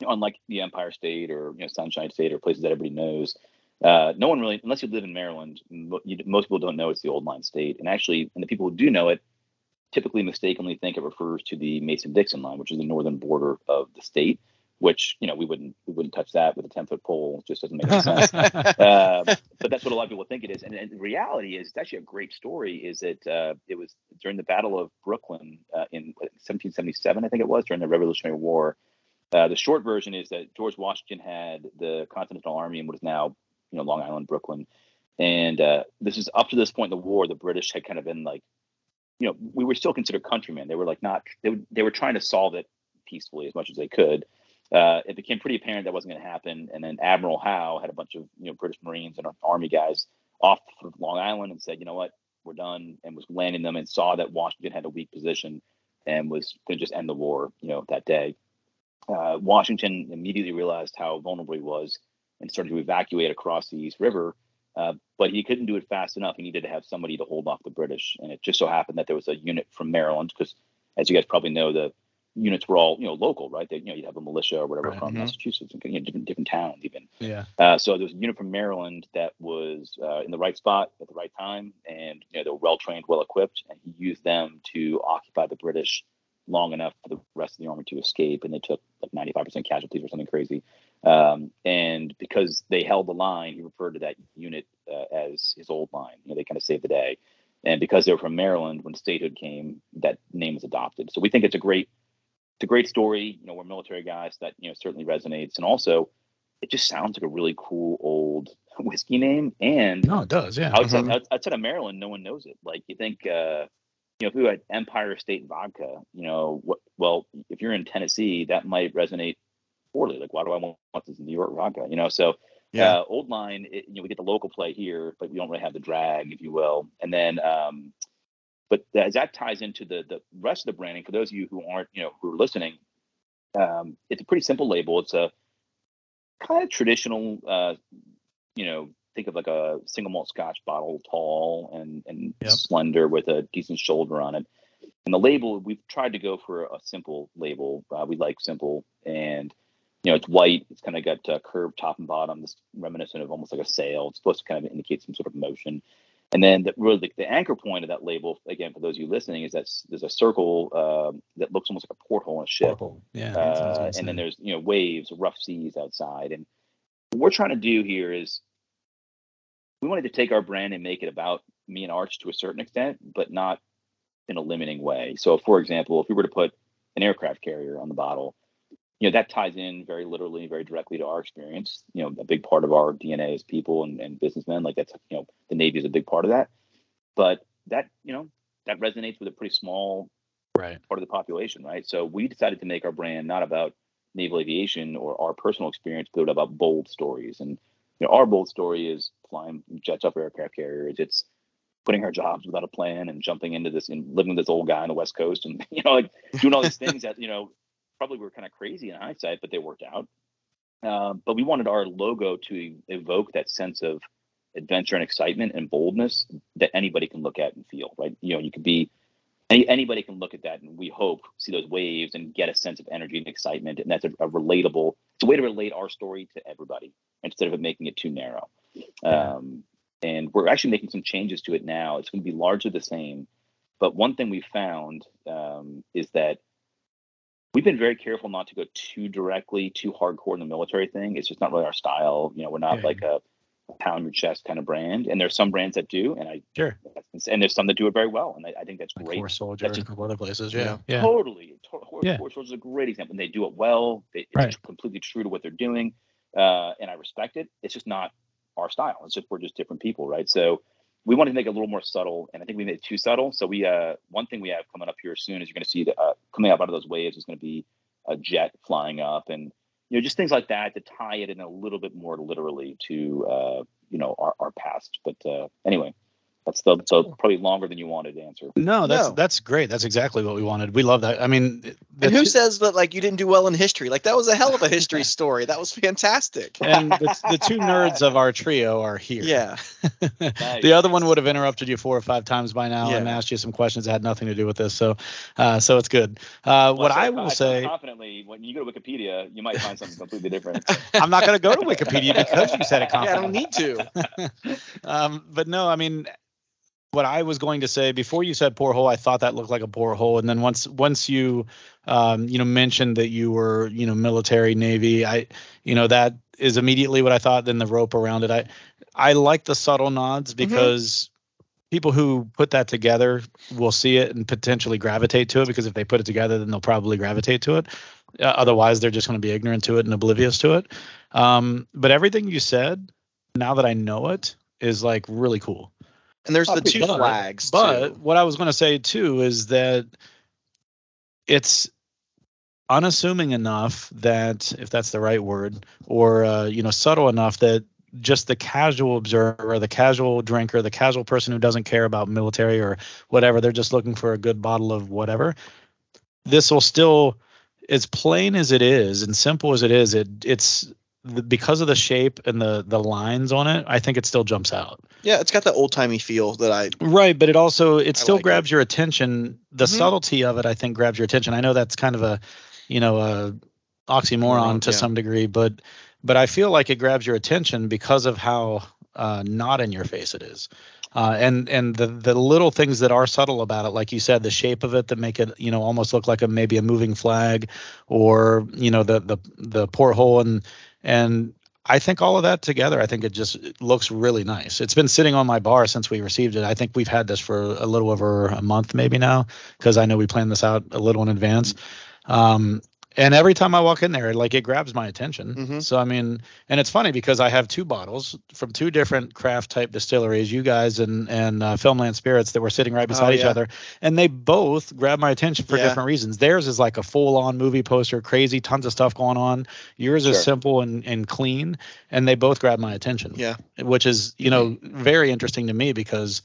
unlike the Empire State or you know Sunshine State or places that everybody knows. Uh, no one really, unless you live in Maryland, you, most people don't know it's the old line state. And actually, and the people who do know it typically mistakenly think it refers to the Mason-Dixon line, which is the northern border of the state. Which you know we wouldn't we wouldn't touch that with a ten foot pole. It just doesn't make any sense. <laughs> uh, but that's what a lot of people think it is. And, and, the reality is, it's actually a great story. Is that uh, it was during the Battle of Brooklyn uh, in 1777, I think it was during the Revolutionary War. Uh, the short version is that George Washington had the Continental Army in what is now you know Long Island, Brooklyn, and uh, this is up to this point in the war. The British had kind of been like, you know, we were still considered countrymen. They were like not they would, they were trying to solve it peacefully as much as they could. Uh, it became pretty apparent that wasn't going to happen, and then Admiral Howe had a bunch of you know British Marines and Army guys off of Long Island and said, you know what, we're done, and was landing them and saw that Washington had a weak position and was going to just end the war, you know, that day. Uh, Washington immediately realized how vulnerable he was and started to evacuate across the East River. Uh, but he couldn't do it fast enough. He needed to have somebody to hold off the British. And it just so happened that there was a unit from Maryland, because as you guys probably know, the units were all you know local, right? They, you know, you'd have a militia or whatever right. from mm-hmm. Massachusetts and you know, different different towns even. Yeah. Uh, so there was a unit from Maryland that was uh, in the right spot at the right time, and you know they were well trained, well equipped, and he used them to occupy the British long enough for the rest of the army to escape, and they took like 95% casualties or something crazy. Um, and because they held the line, he referred to that unit uh, as his old line. You know, they kind of saved the day. And because they were from Maryland, when statehood came, that name was adopted. So we think it's a great, it's a great story. You know, we're military guys. That you know certainly resonates, and also it just sounds like a really cool old whiskey name. And no, it does. Yeah. Outside, mm-hmm. outside of Maryland, no one knows it. Like you think, uh, you know, who had Empire State Vodka, you know, what, well, if you're in Tennessee, that might resonate poorly. Like, why do I want, this New York vodka? You know, so yeah. Uh, old line, it, you know, we get the local play here, but we don't really have the drag, if you will. And then, um, but as that ties into the the rest of the branding, for those of you who aren't, you know, who are listening, um, it's a pretty simple label. It's a kind of traditional, uh, you know, think of like a single malt Scotch bottle, tall and and yep. slender with a decent shoulder on it. And the label, we've tried to go for a simple label. Uh, we like simple, and you know, it's white. It's kind of got uh, curved top and bottom. This reminiscent of almost like a sail. It's supposed to kind of indicate some sort of motion. And then the, really the, the, anchor point of that label, again, for those of you listening, is that there's a circle uh, that looks almost like a porthole in a ship. Porthole. Yeah. Uh, and then there's you know waves, rough seas outside. And what we're trying to do here is we wanted to take our brand and make it about me and Arch to a certain extent, but not in a limiting way. So, for example, if we were to put an aircraft carrier on the bottle, you know that ties in very literally, very directly to our experience. You know, a big part of our DNA as people and, and businessmen. Like that's you know the Navy is a big part of that. But that you know that resonates with a pretty small right. part of the population, right? So we decided to make our brand not about naval aviation or our personal experience, but about bold stories. And you know, our bold story is flying jets up aircraft carriers. It's putting our jobs without a plan and jumping into this and living with this old guy on the West Coast and <laughs> you know like doing all these things <laughs> that you know probably were kind of crazy in hindsight, but they worked out. Uh, but we wanted our logo to evoke that sense of adventure and excitement and boldness that anybody can look at and feel. Right? You know, you could be any, anybody can look at that and we hope see those waves and get a sense of energy and excitement and that's a, a relatable it's a way to relate our story to everybody instead of making it too narrow um, and we're actually making some changes to it now it's going to be largely the same but one thing we found um, is that we've been very careful not to go too directly too hardcore in the military thing it's just not really our style you know we're not yeah, like a pound your chest kind of brand. And there's some brands that do, and I sure. And there's some that do it very well, and I, I think that's like great. Force Soldier, that's a couple other places, yeah, yeah, totally. To- yeah. Force Soldier is a great example, and they do it well. It's right. completely true to what they're doing, uh, and I respect it. It's just not our style. It's just we're just different people, right? So we wanted to make it a little more subtle, and I think we made it too subtle. So we, uh, one thing we have coming up here soon is you're going to see uh, coming up out of those waves is going to be a jet flying up, and you know just things like that to tie it in a little bit more literally to uh, you know our, our past. But uh, anyway, that's the so probably longer than you wanted to answer. No, that's no. that's great. That's exactly what we wanted. We love that. I mean, and who says that like you didn't do well in history? Like that was a hell of a history <laughs> story. That was fantastic. And the, <laughs> the two nerds of our trio are here. Yeah. <laughs> nice. The other one would have interrupted you four or five times by now yeah. and asked you some questions that had nothing to do with this. So, uh, so it's good. Uh, well, what I, I will I say confidently, when you go to Wikipedia, you might find something completely different. I'm not going to go to Wikipedia because you said it confidently. Yeah, I don't need to. um, but no, I mean what I was going to say before you said porthole, I thought that looked like a porthole, and then once once you um, you know mentioned that you were you know military navy, I you know that is immediately what I thought. Then the rope around it, I I like the subtle nods mm-hmm. because. Mm-hmm. People who put that together will see it and potentially gravitate to it because if they put it together, then they'll probably gravitate to it. Uh, otherwise, they're just going to be ignorant to it and oblivious to it. Um, but everything you said, now that I know it, is like really cool. And there's the two flags. But too. what I was going to say too is that it's unassuming enough that if that's the right word or uh, you know subtle enough that just the casual observer the casual drinker the casual person who doesn't care about military or whatever they're just looking for a good bottle of whatever this will still as plain as it is and simple as it is it it's the, because of the shape and the the lines on it, I think it still jumps out. Yeah, it's got that old timey feel that I right, but it also it still like grabs it. your attention. The mm-hmm. subtlety of it, I think, grabs your attention. I know that's kind of a you know a oxymoron to yeah. some degree, but but I feel like it grabs your attention because of how uh, not in your face it is. Uh, and and the the little things that are subtle about it, like you said, the shape of it that make it you know almost look like a maybe a moving flag, or you know the the the porthole and and I think all of that together, I think it just looks really nice. It's been sitting on my bar since we received it. I think we've had this for a little over a month, maybe now, because I know we planned this out a little in advance. Um, and every time I walk in there, like it grabs my attention. Mm-hmm. So I mean, and it's funny because I have two bottles from two different craft type distilleries, you guys and and uh, Filmland Spirits that were sitting right beside oh, yeah. each other, and they both grab my attention for yeah. different reasons. Theirs is like a full on movie poster, crazy, tons of stuff going on. Yours sure. is simple and and clean, and they both grab my attention. Yeah, which is you know very interesting to me because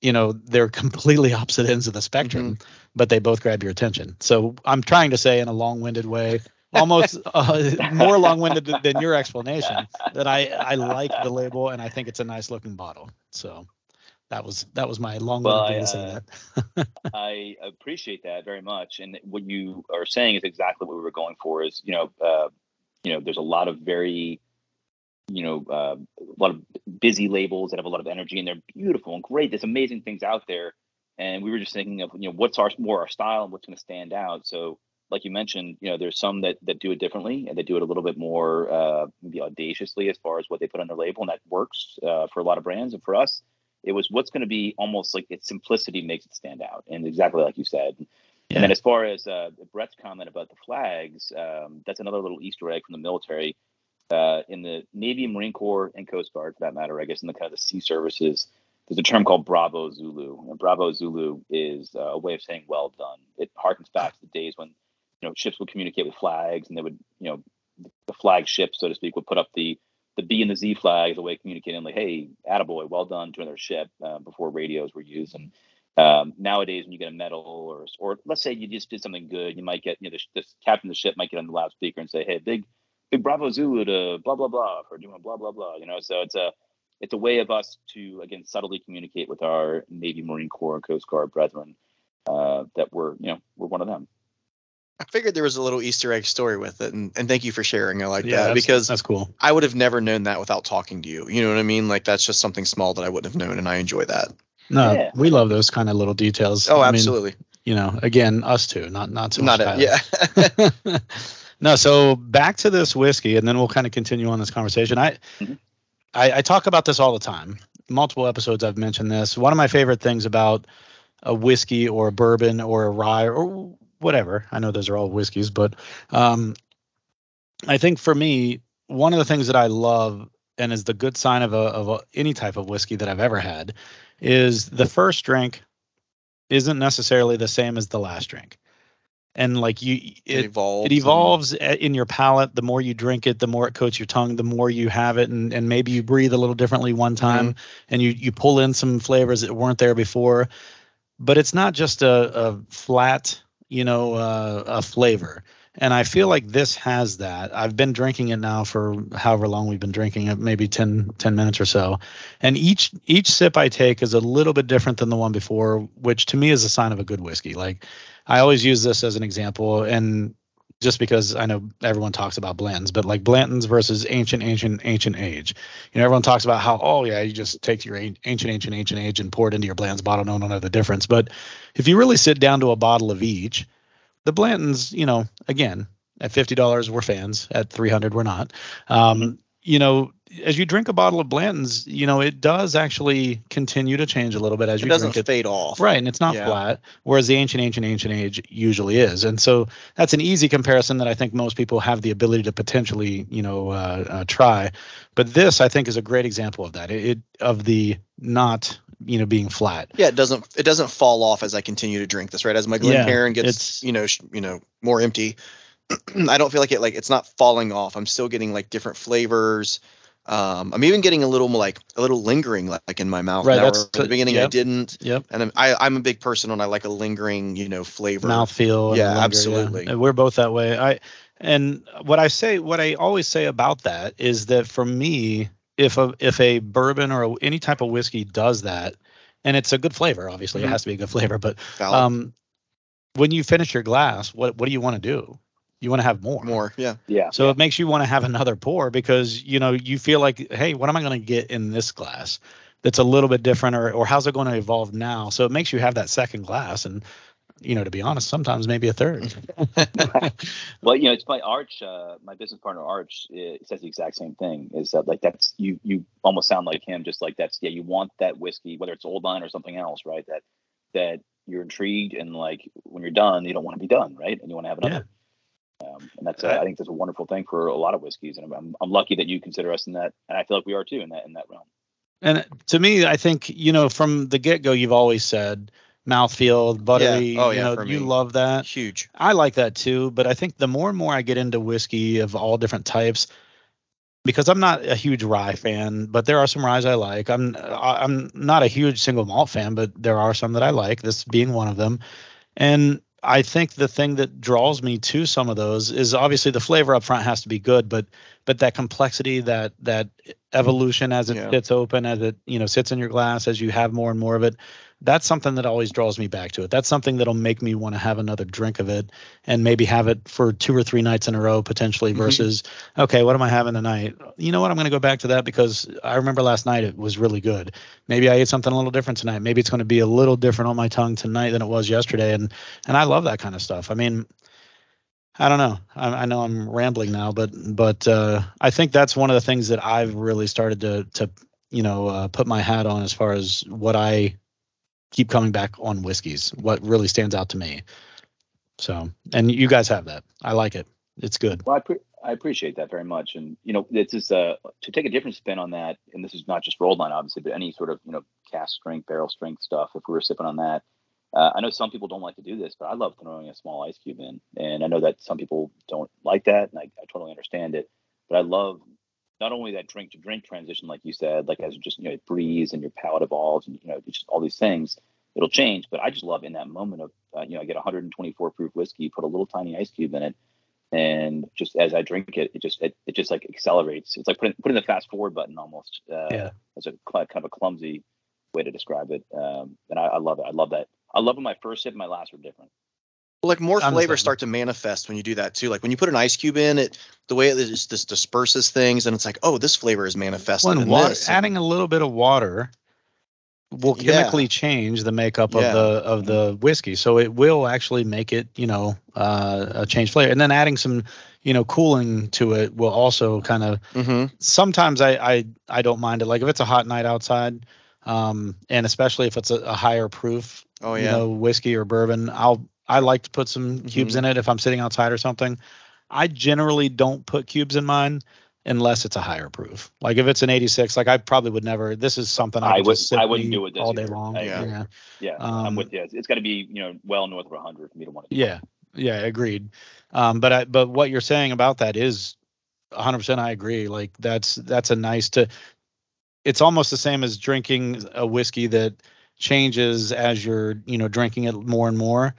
you know they're <laughs> completely opposite ends of the spectrum mm-hmm. But they both grab your attention so i'm trying to say in a long-winded way almost <laughs> uh, more long-winded than your explanation that i i like the label and i think it's a nice looking bottle so that was that was my long-winded well, way to say that <laughs> i appreciate that very much and what you are saying is exactly what we were going for is you know uh, you know there's a lot of very you know, uh, a lot of busy labels that have a lot of energy and they're beautiful and great. There's amazing things out there. And we were just thinking of, you know, what's our more our style and what's going to stand out. So, like you mentioned, you know, there's some that that do it differently and they do it a little bit more uh, maybe audaciously as far as what they put on their label, and that works uh, for a lot of brands and for us. It was what's going to be almost like its simplicity makes it stand out, and exactly like you said. Yeah. And then as far as uh, Brett's comment about the flags, um, that's another little Easter egg from the military. Uh, in the Navy, Marine Corps, and Coast Guard, for that matter, I guess in the kind of the sea services, there's a term called Bravo Zulu, and Bravo Zulu is uh, a way of saying "well done." It harkens back to the days when you know ships would communicate with flags, and they would you know the flag ship, so to speak, would put up the the B and the Z flag as a way of communicating, like, "Hey, attaboy, well done" to another ship uh, before radios were used. And um, nowadays, when you get a medal, or or let's say you just did something good, you might get you know the, the captain of the ship might get on the loudspeaker and say, "Hey, big big Bravo Zulu to blah blah blah for doing blah blah blah," you know. So it's a it's a way of us to again subtly communicate with our Navy, Marine Corps, and Coast Guard brethren uh, that we're you know we're one of them. I figured there was a little Easter egg story with it, and, and thank you for sharing. I like yeah, that because that's cool. I would have never known that without talking to you. You know what I mean? Like that's just something small that I wouldn't have known, and I enjoy that. No, yeah. we love those kind of little details. Oh, I absolutely. Mean, you know, again, us too, not not so not much. Not yeah. <laughs> no, so back to this whiskey, and then we'll kind of continue on this conversation. I, mm-hmm. I, I talk about this all the time. Multiple episodes I've mentioned this. One of my favorite things about a whiskey or a bourbon or a rye or whatever. I know those are all whiskeys, but um, I think for me, one of the things that I love and is the good sign of a of a, any type of whiskey that I've ever had is the first drink isn't necessarily the same as the last drink. And like you, it, it evolves, it evolves and... in your palate. The more you drink it, the more it coats your tongue. The more you have it, and, and maybe you breathe a little differently one time, mm-hmm. and you you pull in some flavors that weren't there before. But it's not just a, a flat you know, uh, a flavor. And I feel like this has that. I've been drinking it now for however long we've been drinking it, maybe 10, 10 minutes or so. And each each sip I take is a little bit different than the one before, which to me is a sign of a good whiskey. Like I always use this as an example, and just because I know everyone talks about blends, but like Blanton's versus ancient, ancient, ancient age. You know, everyone talks about how, oh yeah, you just take your ancient, ancient, ancient age and pour it into your Blanton's bottle. No one know the difference. But if you really sit down to a bottle of each, the Blantons, you know, again, at fifty dollars we're fans. At three hundred we're not. Um, you know, as you drink a bottle of Blanton's, you know, it does actually continue to change a little bit as you drink it you doesn't drink it. fade off. Right, and it's not yeah. flat, whereas the ancient, ancient, ancient age usually is. And so that's an easy comparison that I think most people have the ability to potentially, you know, uh, uh, try. But this, I think, is a great example of that. It, it of the not you know being flat. Yeah, it doesn't it doesn't fall off as I continue to drink this, right? As my Glencairn yeah, gets you know sh- you know more empty, <clears throat> I don't feel like it like it's not falling off. I'm still getting like different flavors. Um, I'm even getting a little more like a little lingering like in my mouth. Right. Now, that's at the beginning I didn't. Yep. And I'm, I, I'm a big person when I like a lingering, you know, flavor. Mouthfeel. Yeah, linger, absolutely. Yeah. We're both that way. I and what I say, what I always say about that is that for me, if a if a bourbon or a, any type of whiskey does that, and it's a good flavor, obviously mm-hmm. it has to be a good flavor, but um, when you finish your glass, what what do you want to do? You want to have more. More, yeah. Yeah. So yeah. it makes you want to have another pour because you know you feel like, hey, what am I going to get in this glass that's a little bit different, or or how's it going to evolve now? So it makes you have that second glass, and you know, to be honest, sometimes maybe a third. <laughs> well, you know, it's my Arch, uh, my business partner Arch says the exact same thing. Is that like that's you you almost sound like him, just like that's yeah, you want that whiskey, whether it's old line or something else, right? That that you're intrigued and like when you're done, you don't want to be done, right? And you want to have another. Yeah um, and that's a, I think that's a wonderful thing for a lot of whiskeys, and I'm, I'm lucky that you consider us in that, and I feel like we are too in that in that realm. And to me, I think you know from the get go, you've always said mouthfeel, buttery. Yeah. Oh, yeah, you know, you love that. Huge. I like that too, but I think the more and more I get into whiskey of all different types, because I'm not a huge rye fan, but there are some ryes I like. I'm I'm not a huge single malt fan, but there are some that I like. This being one of them, and I think the thing that draws me to some of those is obviously the flavor up front has to be good, but but that complexity, that that evolution as it yeah. sits open, as it you know sits in your glass, as you have more and more of it, that's something that always draws me back to it. That's something that'll make me want to have another drink of it and maybe have it for two or three nights in a row potentially mm-hmm. versus okay, what am I having tonight? You know what? I'm going to go back to that because I remember last night it was really good. Maybe I ate something a little different tonight. Maybe it's going to be a little different on my tongue tonight than it was yesterday and and I love that kind of stuff. I mean, I don't know. I, I, know I'm rambling now, but but uh, I think that's one of the things that I've really started to to you know uh, put my hat on as far as what I keep coming back on whiskeys. What really stands out to me. So, and you guys have that. I like it. It's good. Well, I, pre- I appreciate that very much. And you know, it's just uh, to take a different spin on that. And this is not just Old Line, obviously, but any sort of you know cask strength, barrel strength stuff. If we were sipping on that, uh, I know some people don't like to do this, but I love throwing a small ice cube in. And I know that some people don't like that, and I, I totally understand it. But I love not only that drink to drink transition, like you said, like as just you know it breathes and your palate evolves, and you know just all these things, it'll change. But I just love in that moment of uh, you know I get 124 proof whiskey, put a little tiny ice cube in it, and just as I drink it, it just it, it just like accelerates. It's like putting putting the fast forward button almost. Uh, yeah. As a kind of a clumsy way to describe it, um, and I, I love it. I love that. I love when my first sip and my last are different like more flavors start to manifest when you do that too. Like when you put an ice cube in it, the way it just, disperses things, and it's like, oh, this flavor is manifested. Well, water, this. adding a little bit of water will chemically yeah. change the makeup of yeah. the of the whiskey, so it will actually make it, you know, uh, a change flavor. And then adding some, you know, cooling to it will also kind of. Mm-hmm. Sometimes I, I I don't mind it. Like if it's a hot night outside, um, and especially if it's a, a higher proof, oh yeah, you know, whiskey or bourbon, I'll I like to put some mm-hmm. cubes in it if I'm sitting outside or something. I generally don't put cubes in mine unless it's a higher proof. Like if it's an 86, like I probably would never. This is something I, I would. I wouldn't do it all day either. long. I, yeah, yeah. yeah um, I'm with you. It's got to be you know well north of 100 for me to want to. Yeah, yeah, agreed. Um, but I, but what you're saying about that is 100%. I agree. Like that's that's a nice to. It's almost the same as drinking a whiskey that changes as you're you know drinking it more and more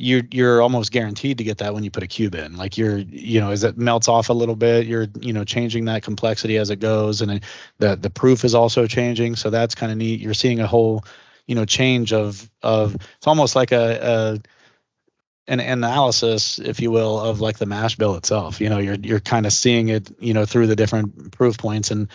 you're you're almost guaranteed to get that when you put a cube in. Like you're you know as it melts off a little bit, you're you know changing that complexity as it goes, and the the proof is also changing. So that's kind of neat. You're seeing a whole you know change of of it's almost like a, a an analysis, if you will, of like the mash bill itself. You know, you're you're kind of seeing it, you know, through the different proof points, and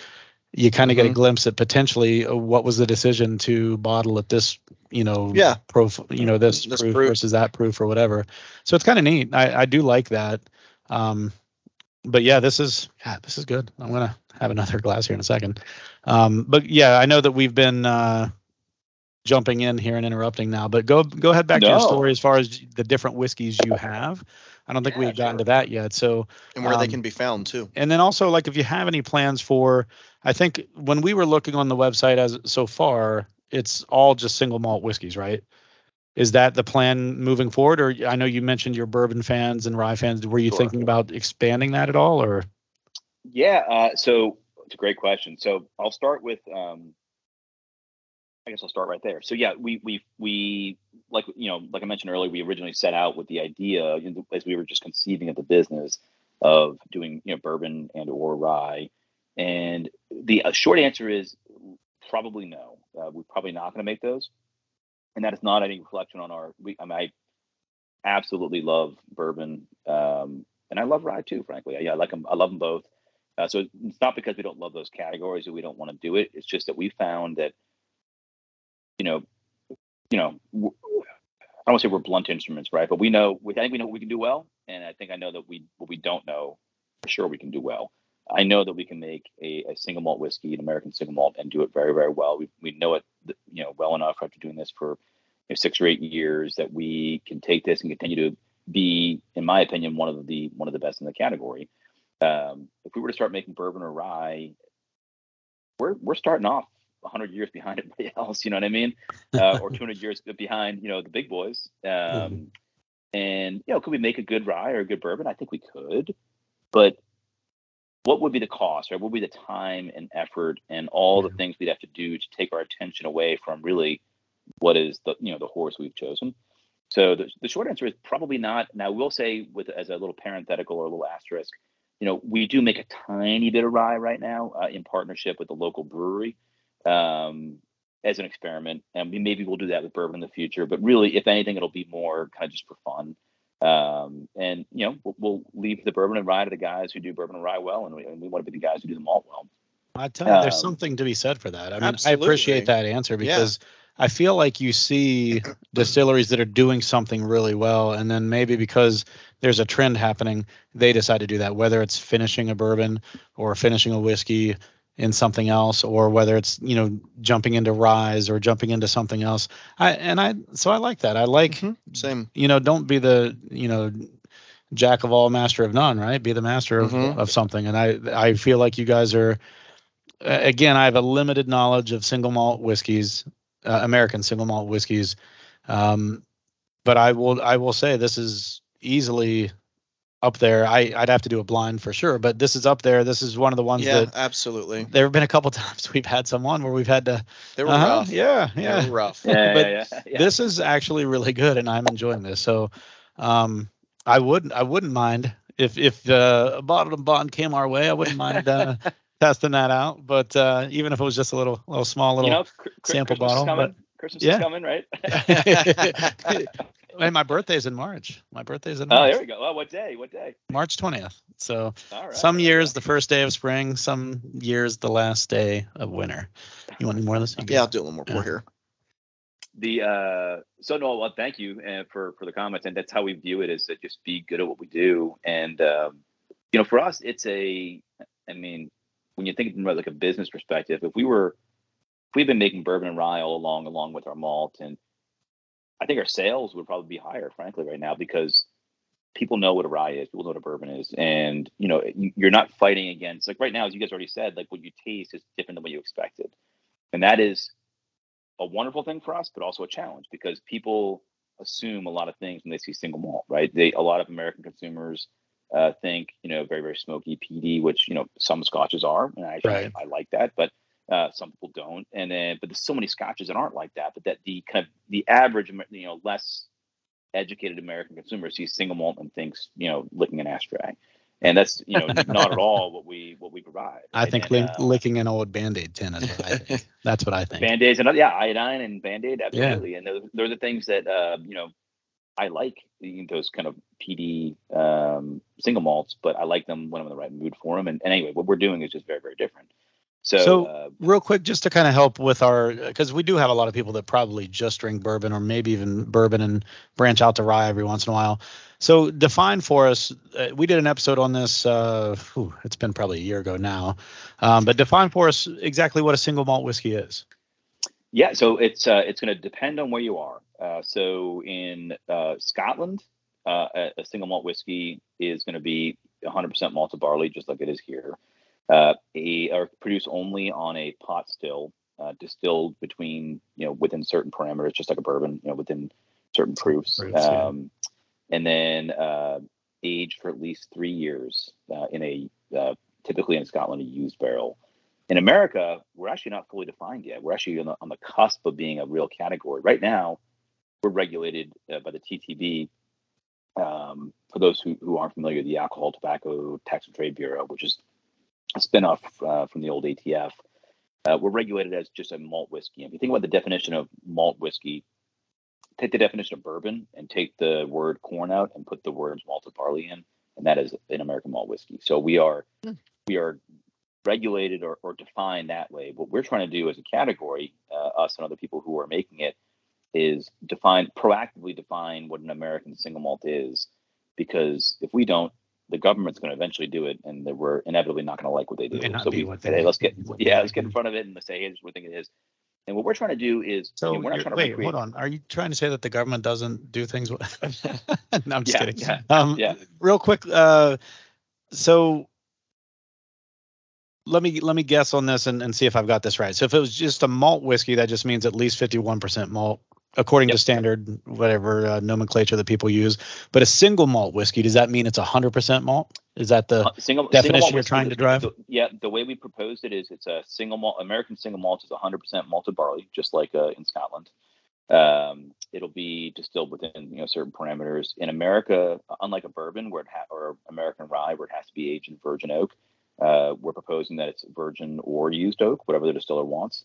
you kind of mm-hmm. get a mm-hmm. glimpse at potentially uh, what was the decision to bottle at this you know yeah. proof you know this, this proof, proof, versus that proof or whatever. So it's kind of neat. I, I do like that. Um but yeah this is yeah this is good. I'm gonna have another <laughs> glass here in a second. Um but yeah i know that we've been uh jumping in here and interrupting now but go go ahead back no. to your story as far as the different whiskeys you have. I don't think yeah, we've gotten to that yet. So and where um, they can be found too. and then also like if you have any plans for i think when we were looking on the website as so far it's all just single malt whiskeys, right? Is that the plan moving forward? Or I know you mentioned your bourbon fans and rye fans. Were you sure. thinking about expanding that at all, or? Yeah, uh, so it's a great question. So I'll start with, um, I guess I'll start right there. So yeah, we we we like you know like I mentioned earlier, we originally set out with the idea you know, as we were just conceiving of the business of doing you know bourbon and or rye, and the uh, short answer is probably no. Uh, we're probably not going to make those, and that is not any reflection on our. We, I, mean, I absolutely love bourbon, um, and I love rye too. Frankly, yeah, I like them. I love them both. Uh, so it's not because we don't love those categories that we don't want to do it. It's just that we found that, you know, you know, I don't want to say we're blunt instruments, right? But we know, we, I think we know what we can do well, and I think I know that we what we don't know for sure we can do well. I know that we can make a, a, single malt whiskey, an American single malt, and do it very, very well. We, we know it, you know, well enough after doing this for you know, six or eight years that we can take this and continue to be, in my opinion, one of the one of the best in the category. Um, if we were to start making bourbon or rye, we're we're starting off 100 years behind everybody <laughs> else. You know what I mean? Uh, or <laughs> 200 years behind, you know, the big boys. Um, mm-hmm. And you know, could we make a good rye or a good bourbon? I think we could, but what would be the cost, right? What would be the time and effort and all the things we'd have to do to take our attention away from really what is the you know the horse we've chosen? So the, the short answer is probably not. Now we'll say with as a little parenthetical or a little asterisk, you know, we do make a tiny bit of rye right now uh, in partnership with the local brewery um, as an experiment, and we maybe we'll do that with bourbon in the future. But really, if anything, it'll be more kind of just for fun. Um, and you know, we'll, we'll, leave the bourbon and rye to the guys who do bourbon and rye well, and we, and we want to be the guys who do the malt well. I tell you, um, there's something to be said for that. I mean, absolutely. I appreciate that answer because yeah. I feel like you see distilleries that are doing something really well, and then maybe because there's a trend happening, they decide to do that. Whether it's finishing a bourbon or finishing a whiskey, in something else or whether it's you know jumping into rise or jumping into something else i and i so i like that i like Mhm. Same. you know don't be the you know jack of all master of none right be the master of, Mhm. of something and i i feel like you guys are again i have a limited knowledge of single malt whiskeys uh, american single malt whiskeys um but i will i will say this is easily up there i i'd have to do a blind for sure but this is up there this is one of the ones Yeah, that absolutely. there have been a couple <laughs> times we've had someone where we've had to They were uh-huh, rough. yeah They yeah were rough. Yeah, But yeah, yeah, yeah. this is actually really good and i'm enjoying this so um i wouldn't i wouldn't mind if if uh, a bottle of bond came our way i wouldn't mind uh <laughs> testing that out but uh even if it was just a little little small little you know, cr- cr- sample Christmas bottle, Is coming. Christmas yeah. is coming, right? <laughs> hey, my birthday's in march my birthday's in March. oh, march there we go. Oh, what day? What day? march 20th so All right. some there years go. the first day of spring some years the last day of winter you want any more of this Yeah, I'll do a little more pour Yeah. here. the uh so no well thank you uh, for for the comments and that's how we view it is to just be good at what we do and um you know for us it's a i mean when you think from like a business perspective if we were if we've been making bourbon and rye all along along with our malt and i think our sales would probably be higher frankly right now because people know what a rye is people know what a bourbon is and you know you- you're not fighting against like right now as you guys already said like what you taste is different than what you expected and that is a wonderful thing for us, but also a challenge because people assume a lot of things when they see single malt, right? They a lot of American consumers uh, think you know very very smoky peaty, which you know some scotches are, and I actually Right. I like that, but uh, some people don't. And then but there's so many scotches that aren't like that, but that the kind of the average you know less educated American consumer sees single malt and thinks you know licking an ashtray, and that's you know <laughs> not at all what we what we provide. I right? think And, uh, licking an old band-aid tin is what I think. <laughs> That's what I think. Band-aids and other, yeah, iodine and Band-aid, absolutely. And those, those are the things that uh, you know I like those kind of peaty um, single malts, but I like them when I'm in the right mood for them. And, and anyway, what we're doing is just very very different. So, So, uh, Real quick, just to kind of help with our, because we do have a lot of people that probably just drink bourbon or maybe even bourbon and branch out to rye every once in a while. So define for us. Uh, we did an episode on this. Uh, whew, it's been probably a year ago now, um, but define for us exactly what a single malt whiskey is. yeah, so it's uh, it's going to depend on where you are. Uh, so in uh, Scotland, uh, a, a single malt whiskey is going to be 100% malted barley, just like it is here. Uh, a, are produced only on a pot still, uh, distilled between you know within certain parameters, just like a bourbon, you know within certain proofs. Proofs, yeah. um, and then uh, aged for at least three years uh, in a uh, typically in Scotland a used barrel. In America, we're actually not fully defined yet. We're actually on the, on the cusp of being a real category. Right now, we're regulated uh, by the TTB. Um, for those who, who aren't familiar, the Alcohol, Tobacco Tax and Trade Bureau, which is spinoff uh, from the old ATF, uh, we're regulated as just a malt whiskey. If you think about the definition of malt whiskey, take the definition of bourbon and take the word corn out and put the words malted barley in, and that is an American malt whiskey. So we are Hmm. we are regulated or, or defined that way. What we're trying to do as a category, uh, us and other people who are making it, is define proactively define what an American single malt is, because if we don't, the government's going to eventually do it, and then we're inevitably not going to like what they do. So we what said, they- hey, let's get yeah, let's get in front of it and let's say, hey, this is what we think it is. And what we're trying to do is, So you know, we're not you're- trying to wait, recreate. hold on. Are you trying to say that the government doesn't do things? <laughs> No, I'm just Yeah, kidding. yeah, um, yeah. Real quick. Uh, so let me let me guess on this and, and see if I've got this right. So if it was just a malt whiskey, that just means at least 51% malt, according to standard whatever uh, nomenclature that people use. But a single malt whiskey, does that mean it's 100% malt? Is that the Uh, single definition single malt you're trying to drive? the- yeah, the way we proposed it is it's a single malt. American single malt is 100% malted barley, just like uh, in Scotland. Um, it'll be distilled within you know certain parameters. In America, unlike a bourbon where it ha- or American rye where it has to be aged in virgin oak, uh, we're proposing that it's virgin or used oak, whatever the distiller wants.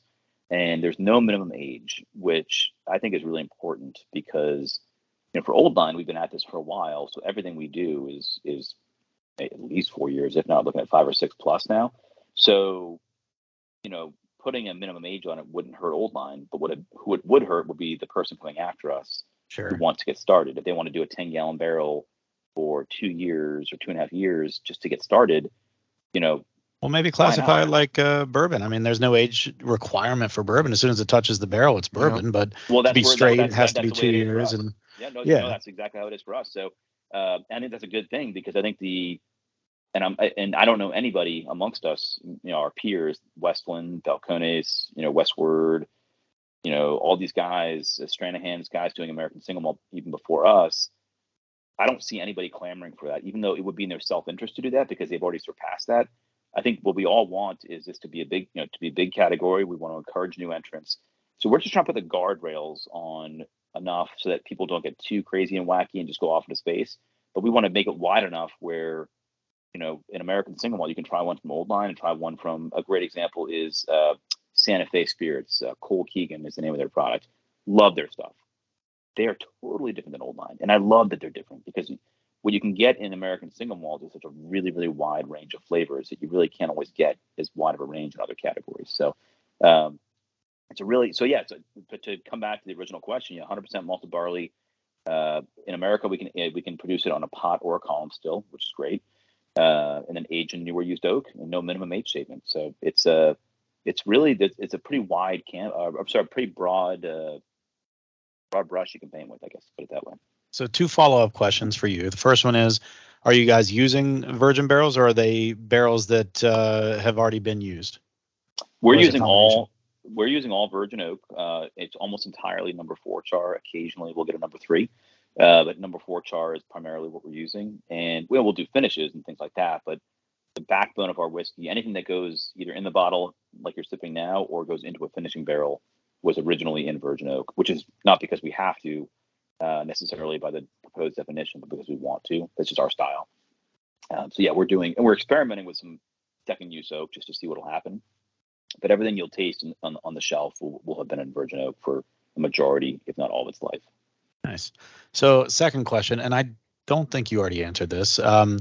And there's no minimum age, which I think is really important because you know for Old Line we've been at this for a while, so everything we do is is at least four years, if not looking at five or six plus now. So, you know, putting a minimum age on it wouldn't hurt Old Line, but what it, who it would hurt would be the person coming after us sure? who wants to get started. If they want to do a 10 gallon barrel for two years or two and a half years just to get started, you know, Well, maybe classify it like uh, bourbon. I mean, there's no age requirement for bourbon. As soon as it touches the barrel, it's bourbon. Yeah. But well, to be straight, it has to be two years. And yeah, no, yeah, no, that's exactly how it is for us. So uh, I think that's a good thing because I think the and I'm and I don't know anybody amongst us, you know, our peers, Westland, Balcones, you know, Westward, you know, all these guys, uh, Stranahan's guys doing American single malt even before us. I don't see anybody clamoring for that, even though it would be in their self interest to do that because they've already surpassed that. I think what we all want is this to be a big, you know, to be a big category. We want to encourage new entrants. So we're just trying to put the guardrails on enough so that people don't get too crazy and wacky and just go off into space. But we want to make it wide enough where, you know, in American single malt, you can try one from Old Line and try one from. A great example is uh, Santa Fe Spirits. Uh, Colkegan is the name of their product. Love their stuff. They are totally different than Old Line, and I love that they're different because what you can get in American single malt is such a really, really wide range of flavors that you really can't always get as wide of a range in other categories. So um, it's a really so yeah. So, but to come back to the original question, yeah, 100% malted barley. Uh, in America, we can eh, we can produce it on a pot or a column still, which is great, uh, and then age in newer used oak and no minimum age statement. So it's a it's really it's a pretty wide can. Uh, I'm sorry, pretty broad uh, broad brush you can paint with. I guess put it that way. So two follow-up questions for you. The first one is, are you guys using virgin barrels or are they barrels that uh, have already been used? We're using all we're using all virgin oak. Uh, it's almost entirely number four char. Occasionally we'll get a number three, uh, but number four char is primarily what we're using. And we'll, we'll do finishes and things like that. But the backbone of our whiskey, anything that goes either in the bottle like you're sipping now or goes into a finishing barrel, was originally in virgin oak, which is not because we have to uh, necessarily by the proposed definition, but because we want to. That's just our style. Um, so yeah, we're doing and we're experimenting with some second use oak just to see what'll happen. But everything you'll taste on, on the shelf will, will have been in virgin oak for a majority, if not all of its life. Nice. So second question, and I don't think you already answered this. Um,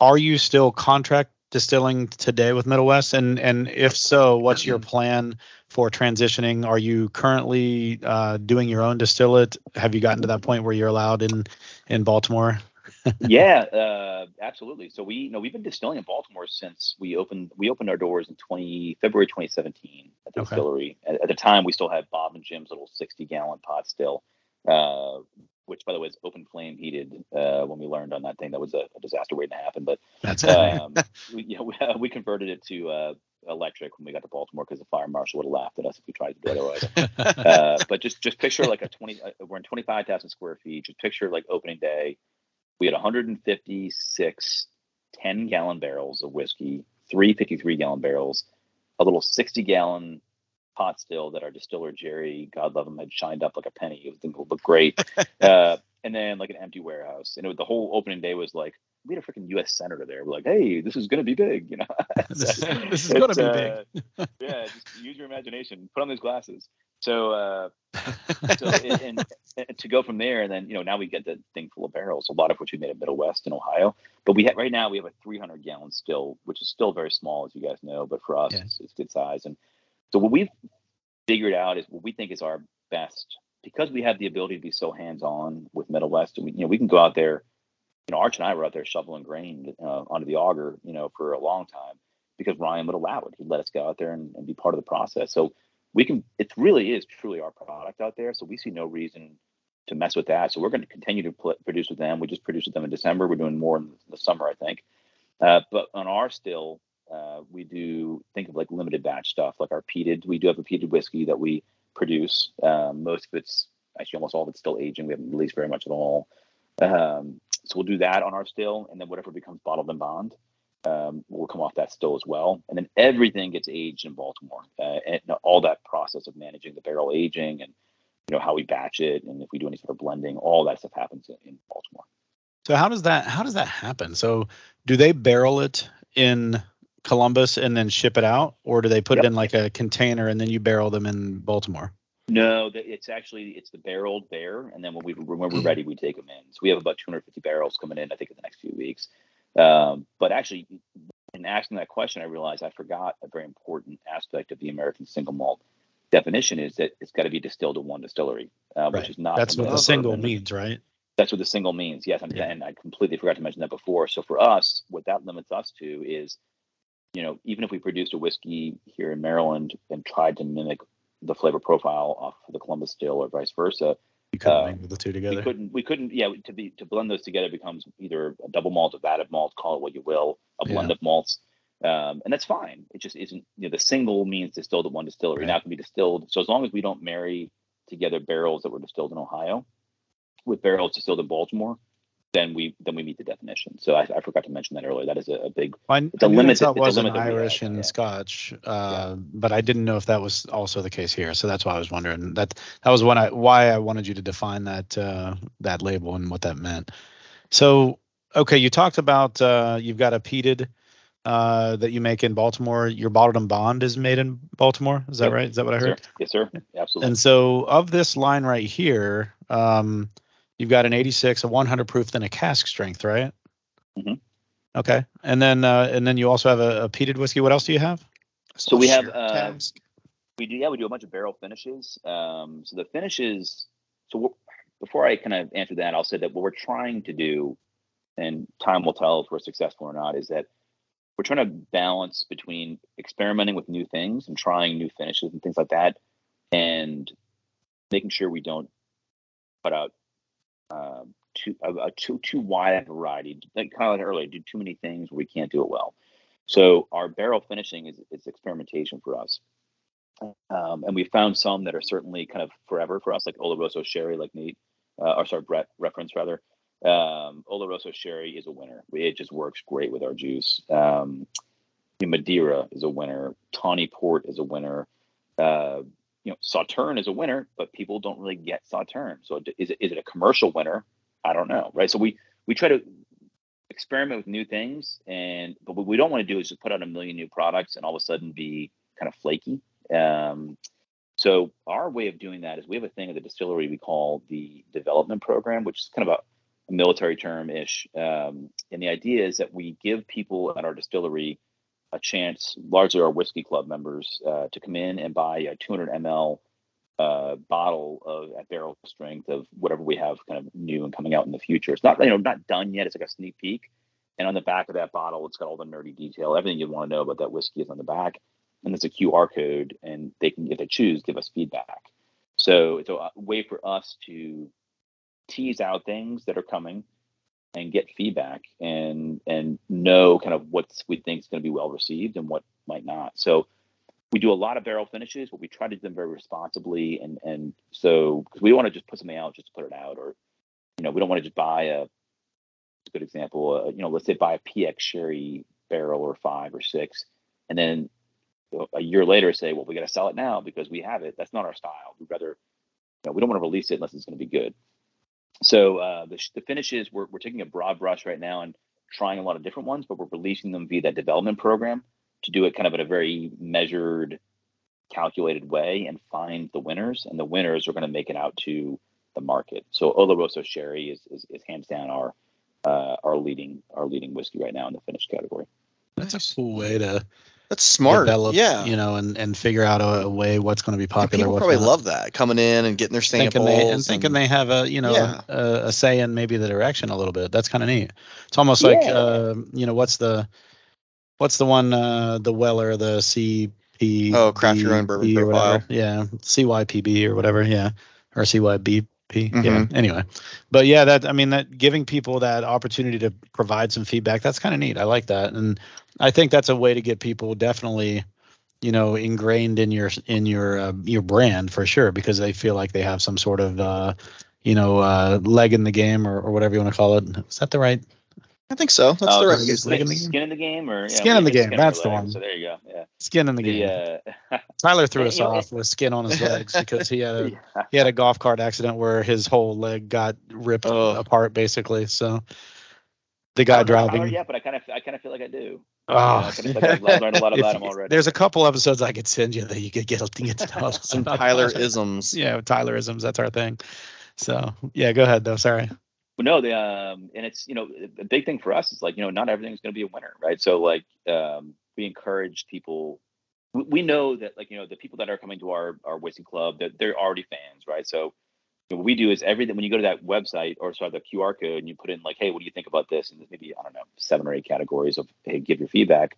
are you still contract distilling today with Middle West? And and if so, what's your plan for transitioning? Are you currently uh, doing your own distillate? Have you gotten to that point where you're allowed in in Baltimore? <laughs> yeah, uh, absolutely. So we you know we've been distilling in Baltimore since we opened we opened our doors in 20 February 2017 at the okay. distillery. At, at, the time, we still had Bob and Jim's little 60 gallon pot still. Uh, which by the way is open flame heated. Uh, when we learned on that thing, that was a, a disaster waiting to happen. But um, <laughs> we, you know, we, uh, we, converted it to uh, electric when we got to Baltimore because the fire marshal would have laughed at us if we tried to do it otherwise. <laughs> uh, but just just picture like a twenty. Uh, we're in twenty five thousand square feet. Just picture like opening day. We had 156 10 gallon barrels of whiskey, three 53 gallon barrels, a little 60 gallon pot still that our distiller Jerry, God love him, had shined up like a penny. It would look great. <laughs> uh, and then like an empty warehouse. And it was, the whole opening day was like we had a freaking U.S. senator there. We're like, hey, this is gonna be big, you know. this, <laughs> <laughs> this, is gonna be uh, big. yeah, just use your imagination. Put on those glasses. So, uh, so and, and, to go from there, and then you know now we get the thing full of barrels, a lot of which we made at Middle West in Ohio. But we have right now we have a 300 gallon still, which is still very small, as you guys know. But for us, yeah. it's, it's good size. And so what we've figured out is what we think is our best because we have the ability to be so hands-on with Middle West. And we, you know, we can go out there. You know, Arch and I were out there shoveling grain uh, onto the auger, you know, for a long time because Ryan would allow it. He'd let us go out there and, and be part of the process. So we can. It really is truly our product out there. So we see no reason to mess with that. So we're going to continue to pl- produce with them. We just produced with them in December. We're doing more in the summer, I think. Uh, but on our still, uh, we do think of like limited batch stuff, like our peated. We do have a peated whiskey that we produce. Um, most of it's actually almost all of it's still aging. We haven't released very much at all. Um, so we'll do that on our still, and then whatever becomes bottled in bond um, will come off that still as well. And then everything gets aged in Baltimore, uh, and all that process of managing the barrel aging and you know how we batch it, and if we do any sort of blending, all that stuff happens in, in Baltimore. So how does that how does that happen? So do they barrel it in Columbus and then ship it out, or do they put yep. it in like a container and then you barrel them in Baltimore? No, it's actually it's the barreled there, and then when we when we're ready, we take them in. So we have about 250 barrels coming in, I think, in the next few weeks. Um, but actually, in asking that question, I realized I forgot a very important aspect of the American single malt definition is that it's got to be distilled to one distillery, uh, right. which is not. That's what the single means, right? That's what the single means. Yes, yeah. and I completely forgot to mention that before. So for us, what that limits us to is you know, even if we produced a whiskey here in Maryland and tried to mimic the flavor profile off of the Columbus still or vice versa, you couldn't uh, mingle the two together. We couldn't. We couldn't. Yeah, to be to blend those together becomes either a double malt, a vatted malt, call it what you will, a blend yeah. of malts, um, and that's fine. It just isn't. You know, the single means distilled at one distillery, right. not to be distilled. So as long as we don't marry together barrels that were distilled in Ohio with barrels distilled in Baltimore, then we then we meet the definition. So I, I forgot to mention that earlier. That is a, a big. I, it's a limit. That was an Irish and yeah. Scotch, uh, yeah. but I didn't know if that was also the case here. So that's why I was wondering. That that was when I why I wanted you to define that uh, that label and what that meant. So okay, you talked about uh, you've got a peated uh, that you make in Baltimore. Your bottled in bond is made in Baltimore. Is that yep. right? Is that what I heard? Yes, sir. Yes, sir. Absolutely. And so of this line right here. Um, You've got an 86, a 100 proof, then a cask strength, right? Mm-hmm. Okay, and then uh, and then you also have a, a peated whiskey. What else do you have? So we have uh, we do yeah we do a bunch of barrel finishes. Um, so the finishes. So before I kind of answer that, I'll say that what we're trying to do, and time will tell if we're successful or not, is that we're trying to balance between experimenting with new things and trying new finishes and things like that, and making sure we don't put out um, too a, a, too too wide a variety. Like kind of like earlier, do too many things we can't do it well. So our barrel finishing is is experimentation for us. Um, and we found some that are certainly kind of forever for us, like Oloroso Sherry, like Nate, uh, or sorry, Brett reference rather. Um, Oloroso Sherry is a winner. It just works great with our juice. Um, Madeira is a winner. Tawny Port is a winner. Uh, you know, is a winner, but people don't really get Sauterne. So is it is it a commercial winner? I don't know, right? So we we try to experiment with new things, and but what we don't want to do is just put out a million new products and all of a sudden be kind of flaky. Um, so our way of doing that is we have a thing at the distillery we call the development program, which is kind of a, a military term ish. Um, and the idea is that we give people at our distillery a chance, largely our whiskey club members, uh, to come in and buy a 200 ml uh, bottle of at barrel strength of whatever we have kind of new and coming out in the future. It's not you know not done yet. It's like a sneak peek, and on the back of that bottle, it's got all the nerdy detail. Everything you want to know about that whiskey is on the back, and there's a QR code, and they can, if they choose, give us feedback. So it's a way for us to tease out things that are coming and get feedback and and know kind of what we think is going to be well received and what might not. So we do a lot of barrel finishes, but we try to do them very responsibly and and so because we don't want to just put something out just to put it out, or you know we don't want to just buy a, a good example. Uh, you know, let's say buy a PX Sherry barrel or five or six, and then a year later say, well, we got to sell it now because we have it. That's not our style. We'd rather, you know, we don't want to release it unless it's going to be good so uh, the, the finishes we're, we're taking a broad brush right now and trying a lot of different ones but we're releasing them via that development program to do it kind of in a very measured calculated way and find the winners and the winners are going to make it out to the market. So oloroso sherry is, is, is hands down our uh, our leading our leading whiskey right now in the finished category. That's a cool way to that's smart. Develop, yeah. You know, and, and figure out a, a way what's going to be popular. And people probably love that coming in and getting their samples thinking they, and, and thinking they have a you know yeah. a, a, say in maybe the direction a little bit. That's kind of neat. It's almost yeah. like uh, you know what's the what's the one uh, the Weller the CP oh craft your own bourbon profile yeah CYPB or whatever yeah or CYB Mm-hmm. Yeah. Anyway, but yeah, that I mean that giving people that opportunity to provide some feedback, that's kind of neat. I like that, and I think that's a way to get people definitely, you know, ingrained in your in your uh, your brand for sure because they feel like they have some sort of uh, you know uh, leg in the game or, or whatever you want to call it. Is that the right I think so. That's oh, the right skin, in the skin in the game, or yeah, skin in the game. That's the one. So there you go. Yeah. Skin in the, the game. Uh, <laughs> Tyler threw us off with skin on his legs because he had a <laughs> yeah. he had a golf cart accident where his whole leg got ripped oh. apart, basically. So the guy driving. yeah, but I kind of I kind of feel like I do. Oh, I, like I've learned a lot about him already. There's a couple episodes I could send you that you could get, get to know <laughs> some Tyler isms. Yeah, Tyler isms. That's our thing. So yeah, go ahead though. Sorry. But no, the um, and it's you know a big thing for us is like you know not everything's going to be a winner, right? So like um, we encourage people. We, know that like you know the people that are coming to our our whiskey club that they're already fans, right? So what we do is everything when you go to that website or sorry the QR code and you put in like, hey, what do you think about this? And maybe I don't know seven or eight categories of hey, give your feedback.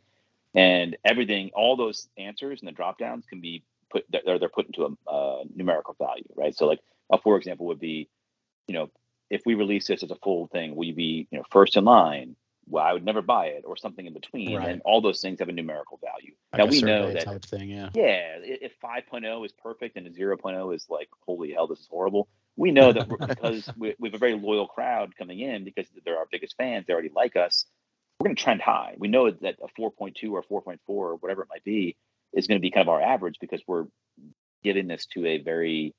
and everything, all those answers and the drop downs can be put they're, they're put into a, a numerical value, right? So like a for example would be, you know, if we release this as a full thing, will you be you know first in line? Well, I would never buy it, or something in between, right. and all those things have a numerical value. Like now we know that type thing, yeah. Yeah, if 5.0 is perfect and 0.0 is like, holy hell, this is horrible. We know that because <laughs> we, we have a very loyal crowd coming in because they're our biggest fans, they already like us. We're going to trend high. We know that a 4.2 or 4.4 or whatever it might be is going to be kind of our average because we're giving this to a very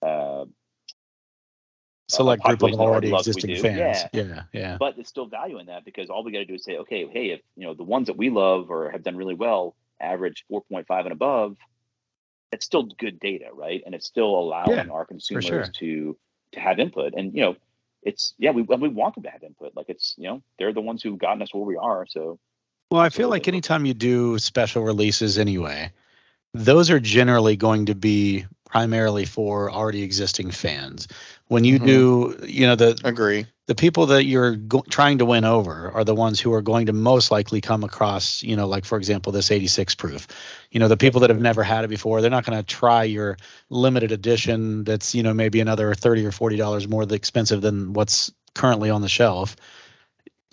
uh, select group of already existing fans. Yeah. yeah, yeah. But there's still value in that because all we got to do is say, okay, hey, if you know the ones that we love or have done really well average 4.5 and above, it's still good data, right? And it's still allowing yeah, our consumers sure. to to have input. And you know, it's yeah, we we want them to have input. Like it's you know, they're the ones who've gotten us where we are. So well, I feel like anytime you do special releases anyway, those are generally going to be primarily for already existing fans. When you mm-hmm. do, you know, the agree the people that you're go- trying to win over are the ones who are going to most likely come across, you know, like for example, this 86 proof. You know, the people that have never had it before, they're not going to try your limited edition that's, you know, maybe another 30 or 40 dollars more expensive than what's currently on the shelf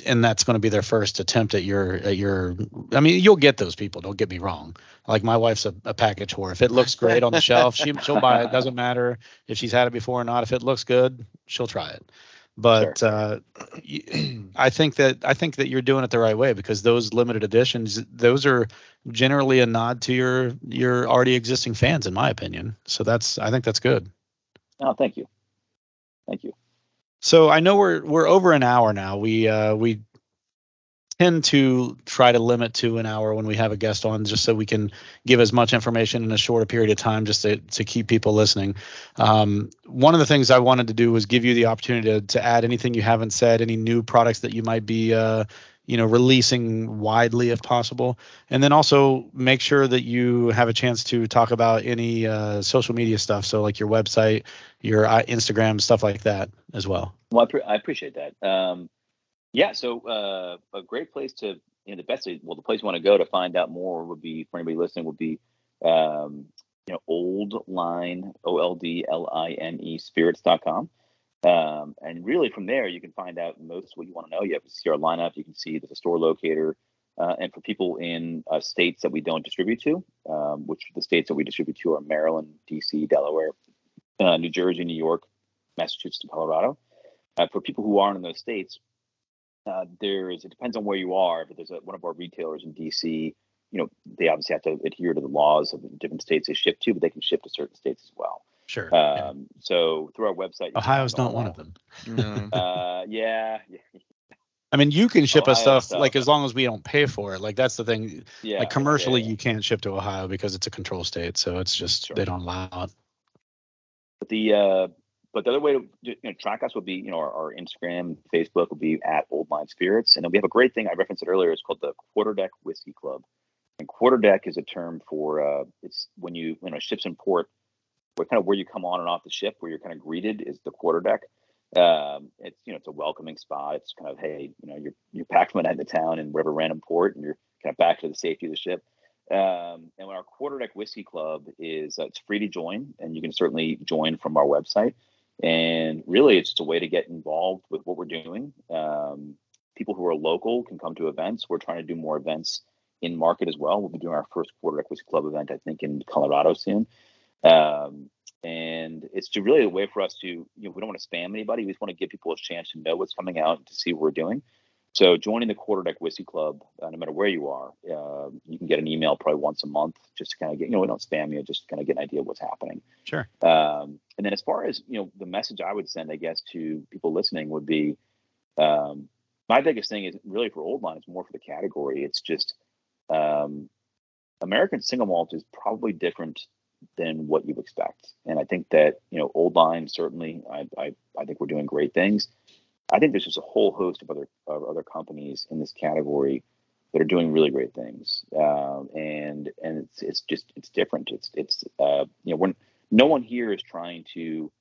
and that's going to be their first attempt at your at your i mean you'll get those people don't get me wrong. Like my wife's a, a package whore. If it looks great on the shelf she, she'll buy it. Doesn't matter if she's had it before or not. If it looks good she'll try it. But sure. uh, <clears throat> i think that i think that you're doing it the right way because those limited editions those are generally a nod to your your already existing fans in my opinion. So that's i think that's good. Oh thank you. Thank you so I know we're we're over an hour now. We uh, we tend to try to limit to an hour when we have a guest on, just so we can give as much information in a shorter period of time, just to to keep people listening. Um, one of the things I wanted to do was give you the opportunity to to add anything you haven't said, any new products that you might be uh, you know releasing widely if possible. And then also make sure that you have a chance to talk about any uh, social media stuff. So like your website your uh, instagram stuff like that as well. Well i, pre- I appreciate that. Um, yeah so uh, a great place to you know the best well the place you want to go to find out more would be for anybody listening would be um, you know old line o-l-d-l-i-n-e spirits.com um, and really from there, you can find out most what you want to know. You have to see our lineup. You can see the store locator. Uh, and for people in uh, states that we don't distribute to, um, which the states that we distribute to are Maryland, DC, Delaware, uh, New Jersey, New York, Massachusetts, and Colorado. Uh, for people who aren't in those states, uh, there is, it depends on where you are, but there's a, one of our retailers in DC, you know, they obviously have to adhere to the laws of the different states they ship to, but they can ship to certain states as well. Sure. Um, yeah. So through our website, Ohio's not one of them. <laughs> uh, yeah. I mean, you can ship Ohio us stuff, stuff, like as long as we don't pay for it. Like that's the thing. Yeah. Like commercially, yeah, yeah. you can't ship to Ohio because it's a control state, so it's just sure. they don't allow it. But the uh, but the other way to you know, track us would be you know our, our Instagram, Facebook would be at Old Line Spirits, and then we have a great thing I referenced it earlier. It's called the Quarter Deck Whiskey Club, and quarter deck is a term for uh, it's when you you know ship's in port what kind of where you come on and off the ship, where you're kind of greeted, is the quarter deck. Um, it's you know it's a welcoming spot. It's kind of hey, you know you're you're packed from end of town in whatever random port, and you're kind of back to the safety of the ship. Um, and our quarter deck whiskey club is uh, it's free to join, and you can certainly join from our website. And really, it's just a way to get involved with what we're doing. Um, people who are local can come to events. We're trying to do more events in market as well. We'll be doing our first quarter deck whiskey club event, I think, in Colorado soon. Um, and it's to really a way for us to, you know, we don't want to spam anybody. We just want to give people a chance to know what's coming out and to see what we're doing. So joining the Quarterdeck Whiskey Club, uh, no matter where you are, uh, you can get an email probably once a month just to kind of get, you know, we don't spam you, just kind of get an idea of what's happening. Sure. Um, and then as far as, you know, the message I would send, I guess, to people listening would be, um, my biggest thing is really for old line, it's more for the category. It's just um, American single malt is probably different than what you expect. And I think that, you know, old line, certainly, I, I, I think we're doing great things. I think there's just a whole host of other, of other companies in this category that are doing really great things. Um, and, and it's, it's just, it's different. It's, it's, uh, you know, when no one here is trying to,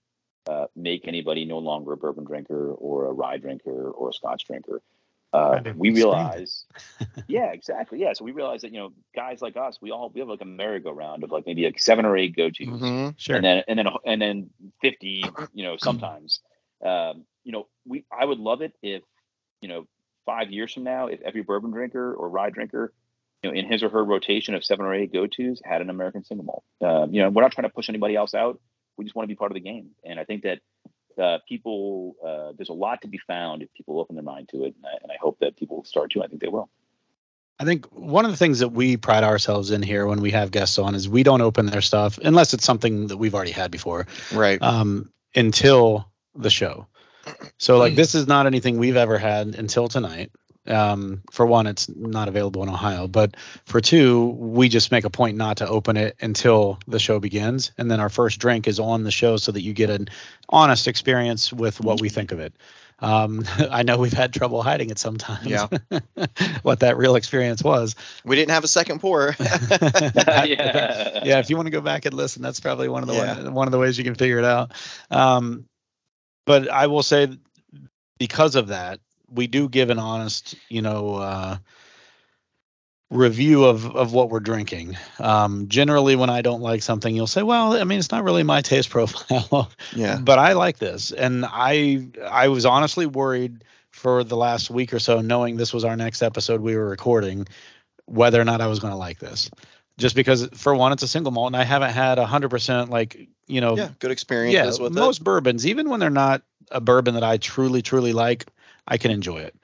uh, make anybody no longer a bourbon drinker or a rye drinker or a scotch drinker. Uh, we realize, <laughs> yeah, exactly, yeah. So we realize that you know, guys like us, we all we have like a merry-go-round of like maybe like seven or eight go-tos, Mhm. Sure. and then and then and then fifty, you know, sometimes. <clears throat> Um, you know, we I would love it if you know five years from now, if every bourbon drinker or rye drinker, you know, in his or her rotation of seven or eight go-tos had an American single malt. Um, you know, we're not trying to push anybody else out. We just want to be part of the game, and I think that uh, people uh, there's a lot to be found if people open their mind to it, and I, and I hope that people will start to. I think they will. I think one of the things that we pride ourselves in here when we have guests on is we don't open their stuff unless it's something that we've already had before Right. um, until the show. So like <clears throat> this is not anything we've ever had until tonight. Um, for one, it's not available in Ohio, but for two, we just make a point not to open it until the show begins, and then our first drink is on the show so that you get an honest experience with what we think of it. Um, <laughs> I know we've had trouble hiding it sometimes. Yeah. <laughs> what that real experience was. we didn't have a second pour. <laughs> yeah. yeah, if you want to go back and listen, that's probably one of the Yeah. one, one of the ways you can figure it out. Um, but I will say, because of that, we do give an honest, you know, uh, review of of what we're drinking. Um, generally, when I don't like something, you'll say, "Well, I mean, it's not really my <laughs> taste profile." yeah. but I like this, and I I was honestly worried for the last week or so, knowing this was our next episode we were recording, whether or not I was going to like this. Just because, for one, it's a single malt, and I haven't had a hundred percent like you know, Yeah. Good yeah, experiences with most it. bourbons, even when they're not a bourbon that I truly truly like, I can enjoy it.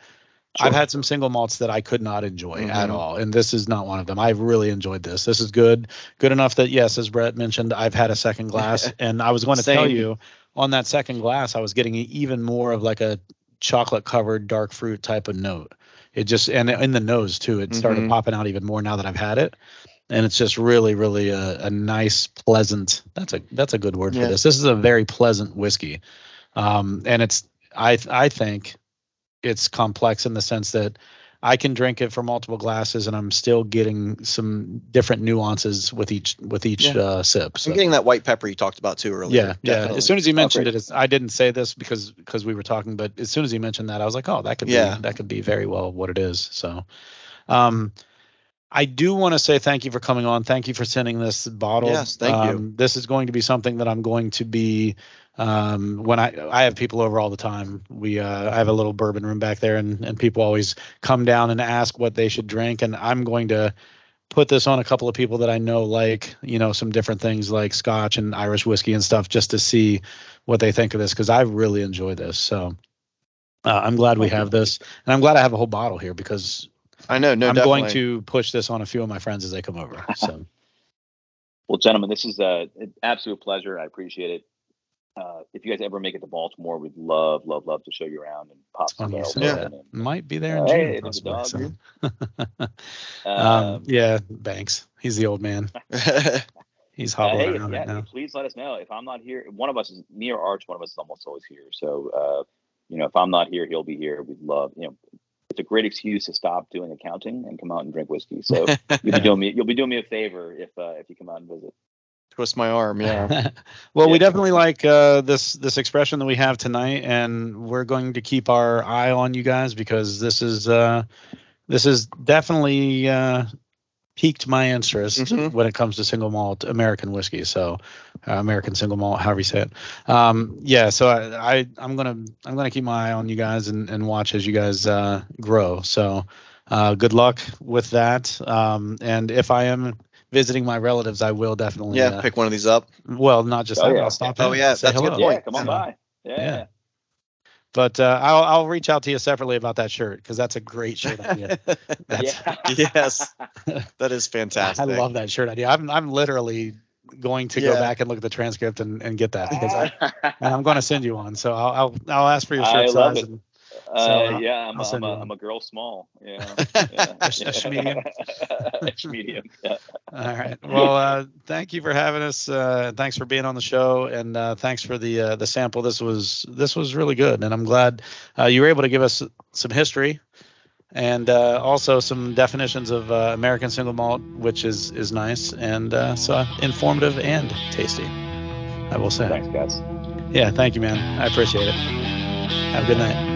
Sure. I've had some single malts that I could not enjoy at Mhm. all, and this is not one of them. I've really enjoyed this. This is good, good enough that yes, as Brett mentioned, I've had a second glass, <laughs> and I was going to tell you on that second glass, I was getting even more of like a chocolate covered dark fruit type of note. It just and in the nose too, it started Mhm. popping out even more now that I've had it, and it's just really, really a, a nice, pleasant. That's a that's a good word Yeah. for this. This is a very pleasant whiskey, um, and it's I I think it's complex in the sense that I can drink it for multiple glasses and I'm still getting some different nuances with each with each Yeah. uh, sip. So I'm getting that white pepper you talked about too earlier. yeah, yeah. As soon as he mentioned great. it, I didn't say this because because we were talking, but as soon as he mentioned that, I was like, oh, that could Yeah. be that could be very well what it is. So, um, I do want to say thank you for coming on. Thank you for sending this bottle. Yes, thank you. Um, This is going to be something that I'm going to be um, when I I have people over all the time. We uh, I have a little bourbon room back there, and and people always come down and ask what they should drink, and I'm going to put this on a couple of people that I know like, you know, some different things like scotch and Irish whiskey and stuff just to see what they think of this because I really enjoy this. So uh, I'm glad we have this. And I'm glad I have a whole bottle here because I know. No, I'm definitely. going to push this on a few of my friends as they come over. So <laughs> Well, gentlemen, this is a, an absolute pleasure. I appreciate it. Uh, if you guys ever make it to Baltimore, we'd love, love, love to show you around and pop some funny you Yeah. that. might be there in Hey, June. there's a possibly, dog. so. <laughs> um, um, yeah, Banks. He's the old man. <laughs> <laughs> He's Uh, hey, around yeah, right now. please let us know if I'm not here. One of us is me or Arch. One of us is almost always here. So, uh, you know, if I'm not here, he'll be here. We'd love, you know, it's a great excuse to stop doing accounting and come out and drink whiskey. So you'll be doing me, you'll be doing me a favor if uh, if you come out and visit. Twist my arm. Yeah. <laughs> well, we definitely like uh, this this expression that we have tonight, and we're going to keep our eye on you guys because this is uh, this is definitely uh, piqued my interest Mhm. when it comes to single malt American whiskey. So, uh, American single malt, however you say it. Um, yeah. So I, I I'm gonna I'm gonna keep my eye on you guys and, and watch as you guys uh, grow. So, uh, good luck with that. Um, and if I am visiting my relatives, I will definitely. Yeah. uh, Pick one of these up. well, not just Oh, that, yeah. I'll stop Oh, in, yeah, that's a good hello. point. Yeah, come on So, by. Yeah. yeah. But uh, I'll I'll reach out to you separately about that shirt because that's a great shirt idea. <laughs> That's, Yeah. <laughs> yes. <laughs> That is fantastic. I love that shirt idea. I'm I'm literally going to go back and look at the transcript and, and get that because I, and I'm going to send you one. So I'll I'll, I'll ask for your I shirt love size. it. And, Uh, So, yeah, I'm, a, I'm, a. I'm a girl small. Yeah. <laughs> Yeah. medium? <laughs> Medium. Yeah. all right. Well, uh, thank you for having us. Uh, thanks for being on the show, and uh, thanks for the uh, the sample. This was this was really good, and I'm glad uh, you were able to give us some history and uh, also some definitions of uh, American single malt, which is is nice and uh, so informative and tasty. I will say. Thanks, guys. Yeah, thank you, man. I appreciate it. Have a good night.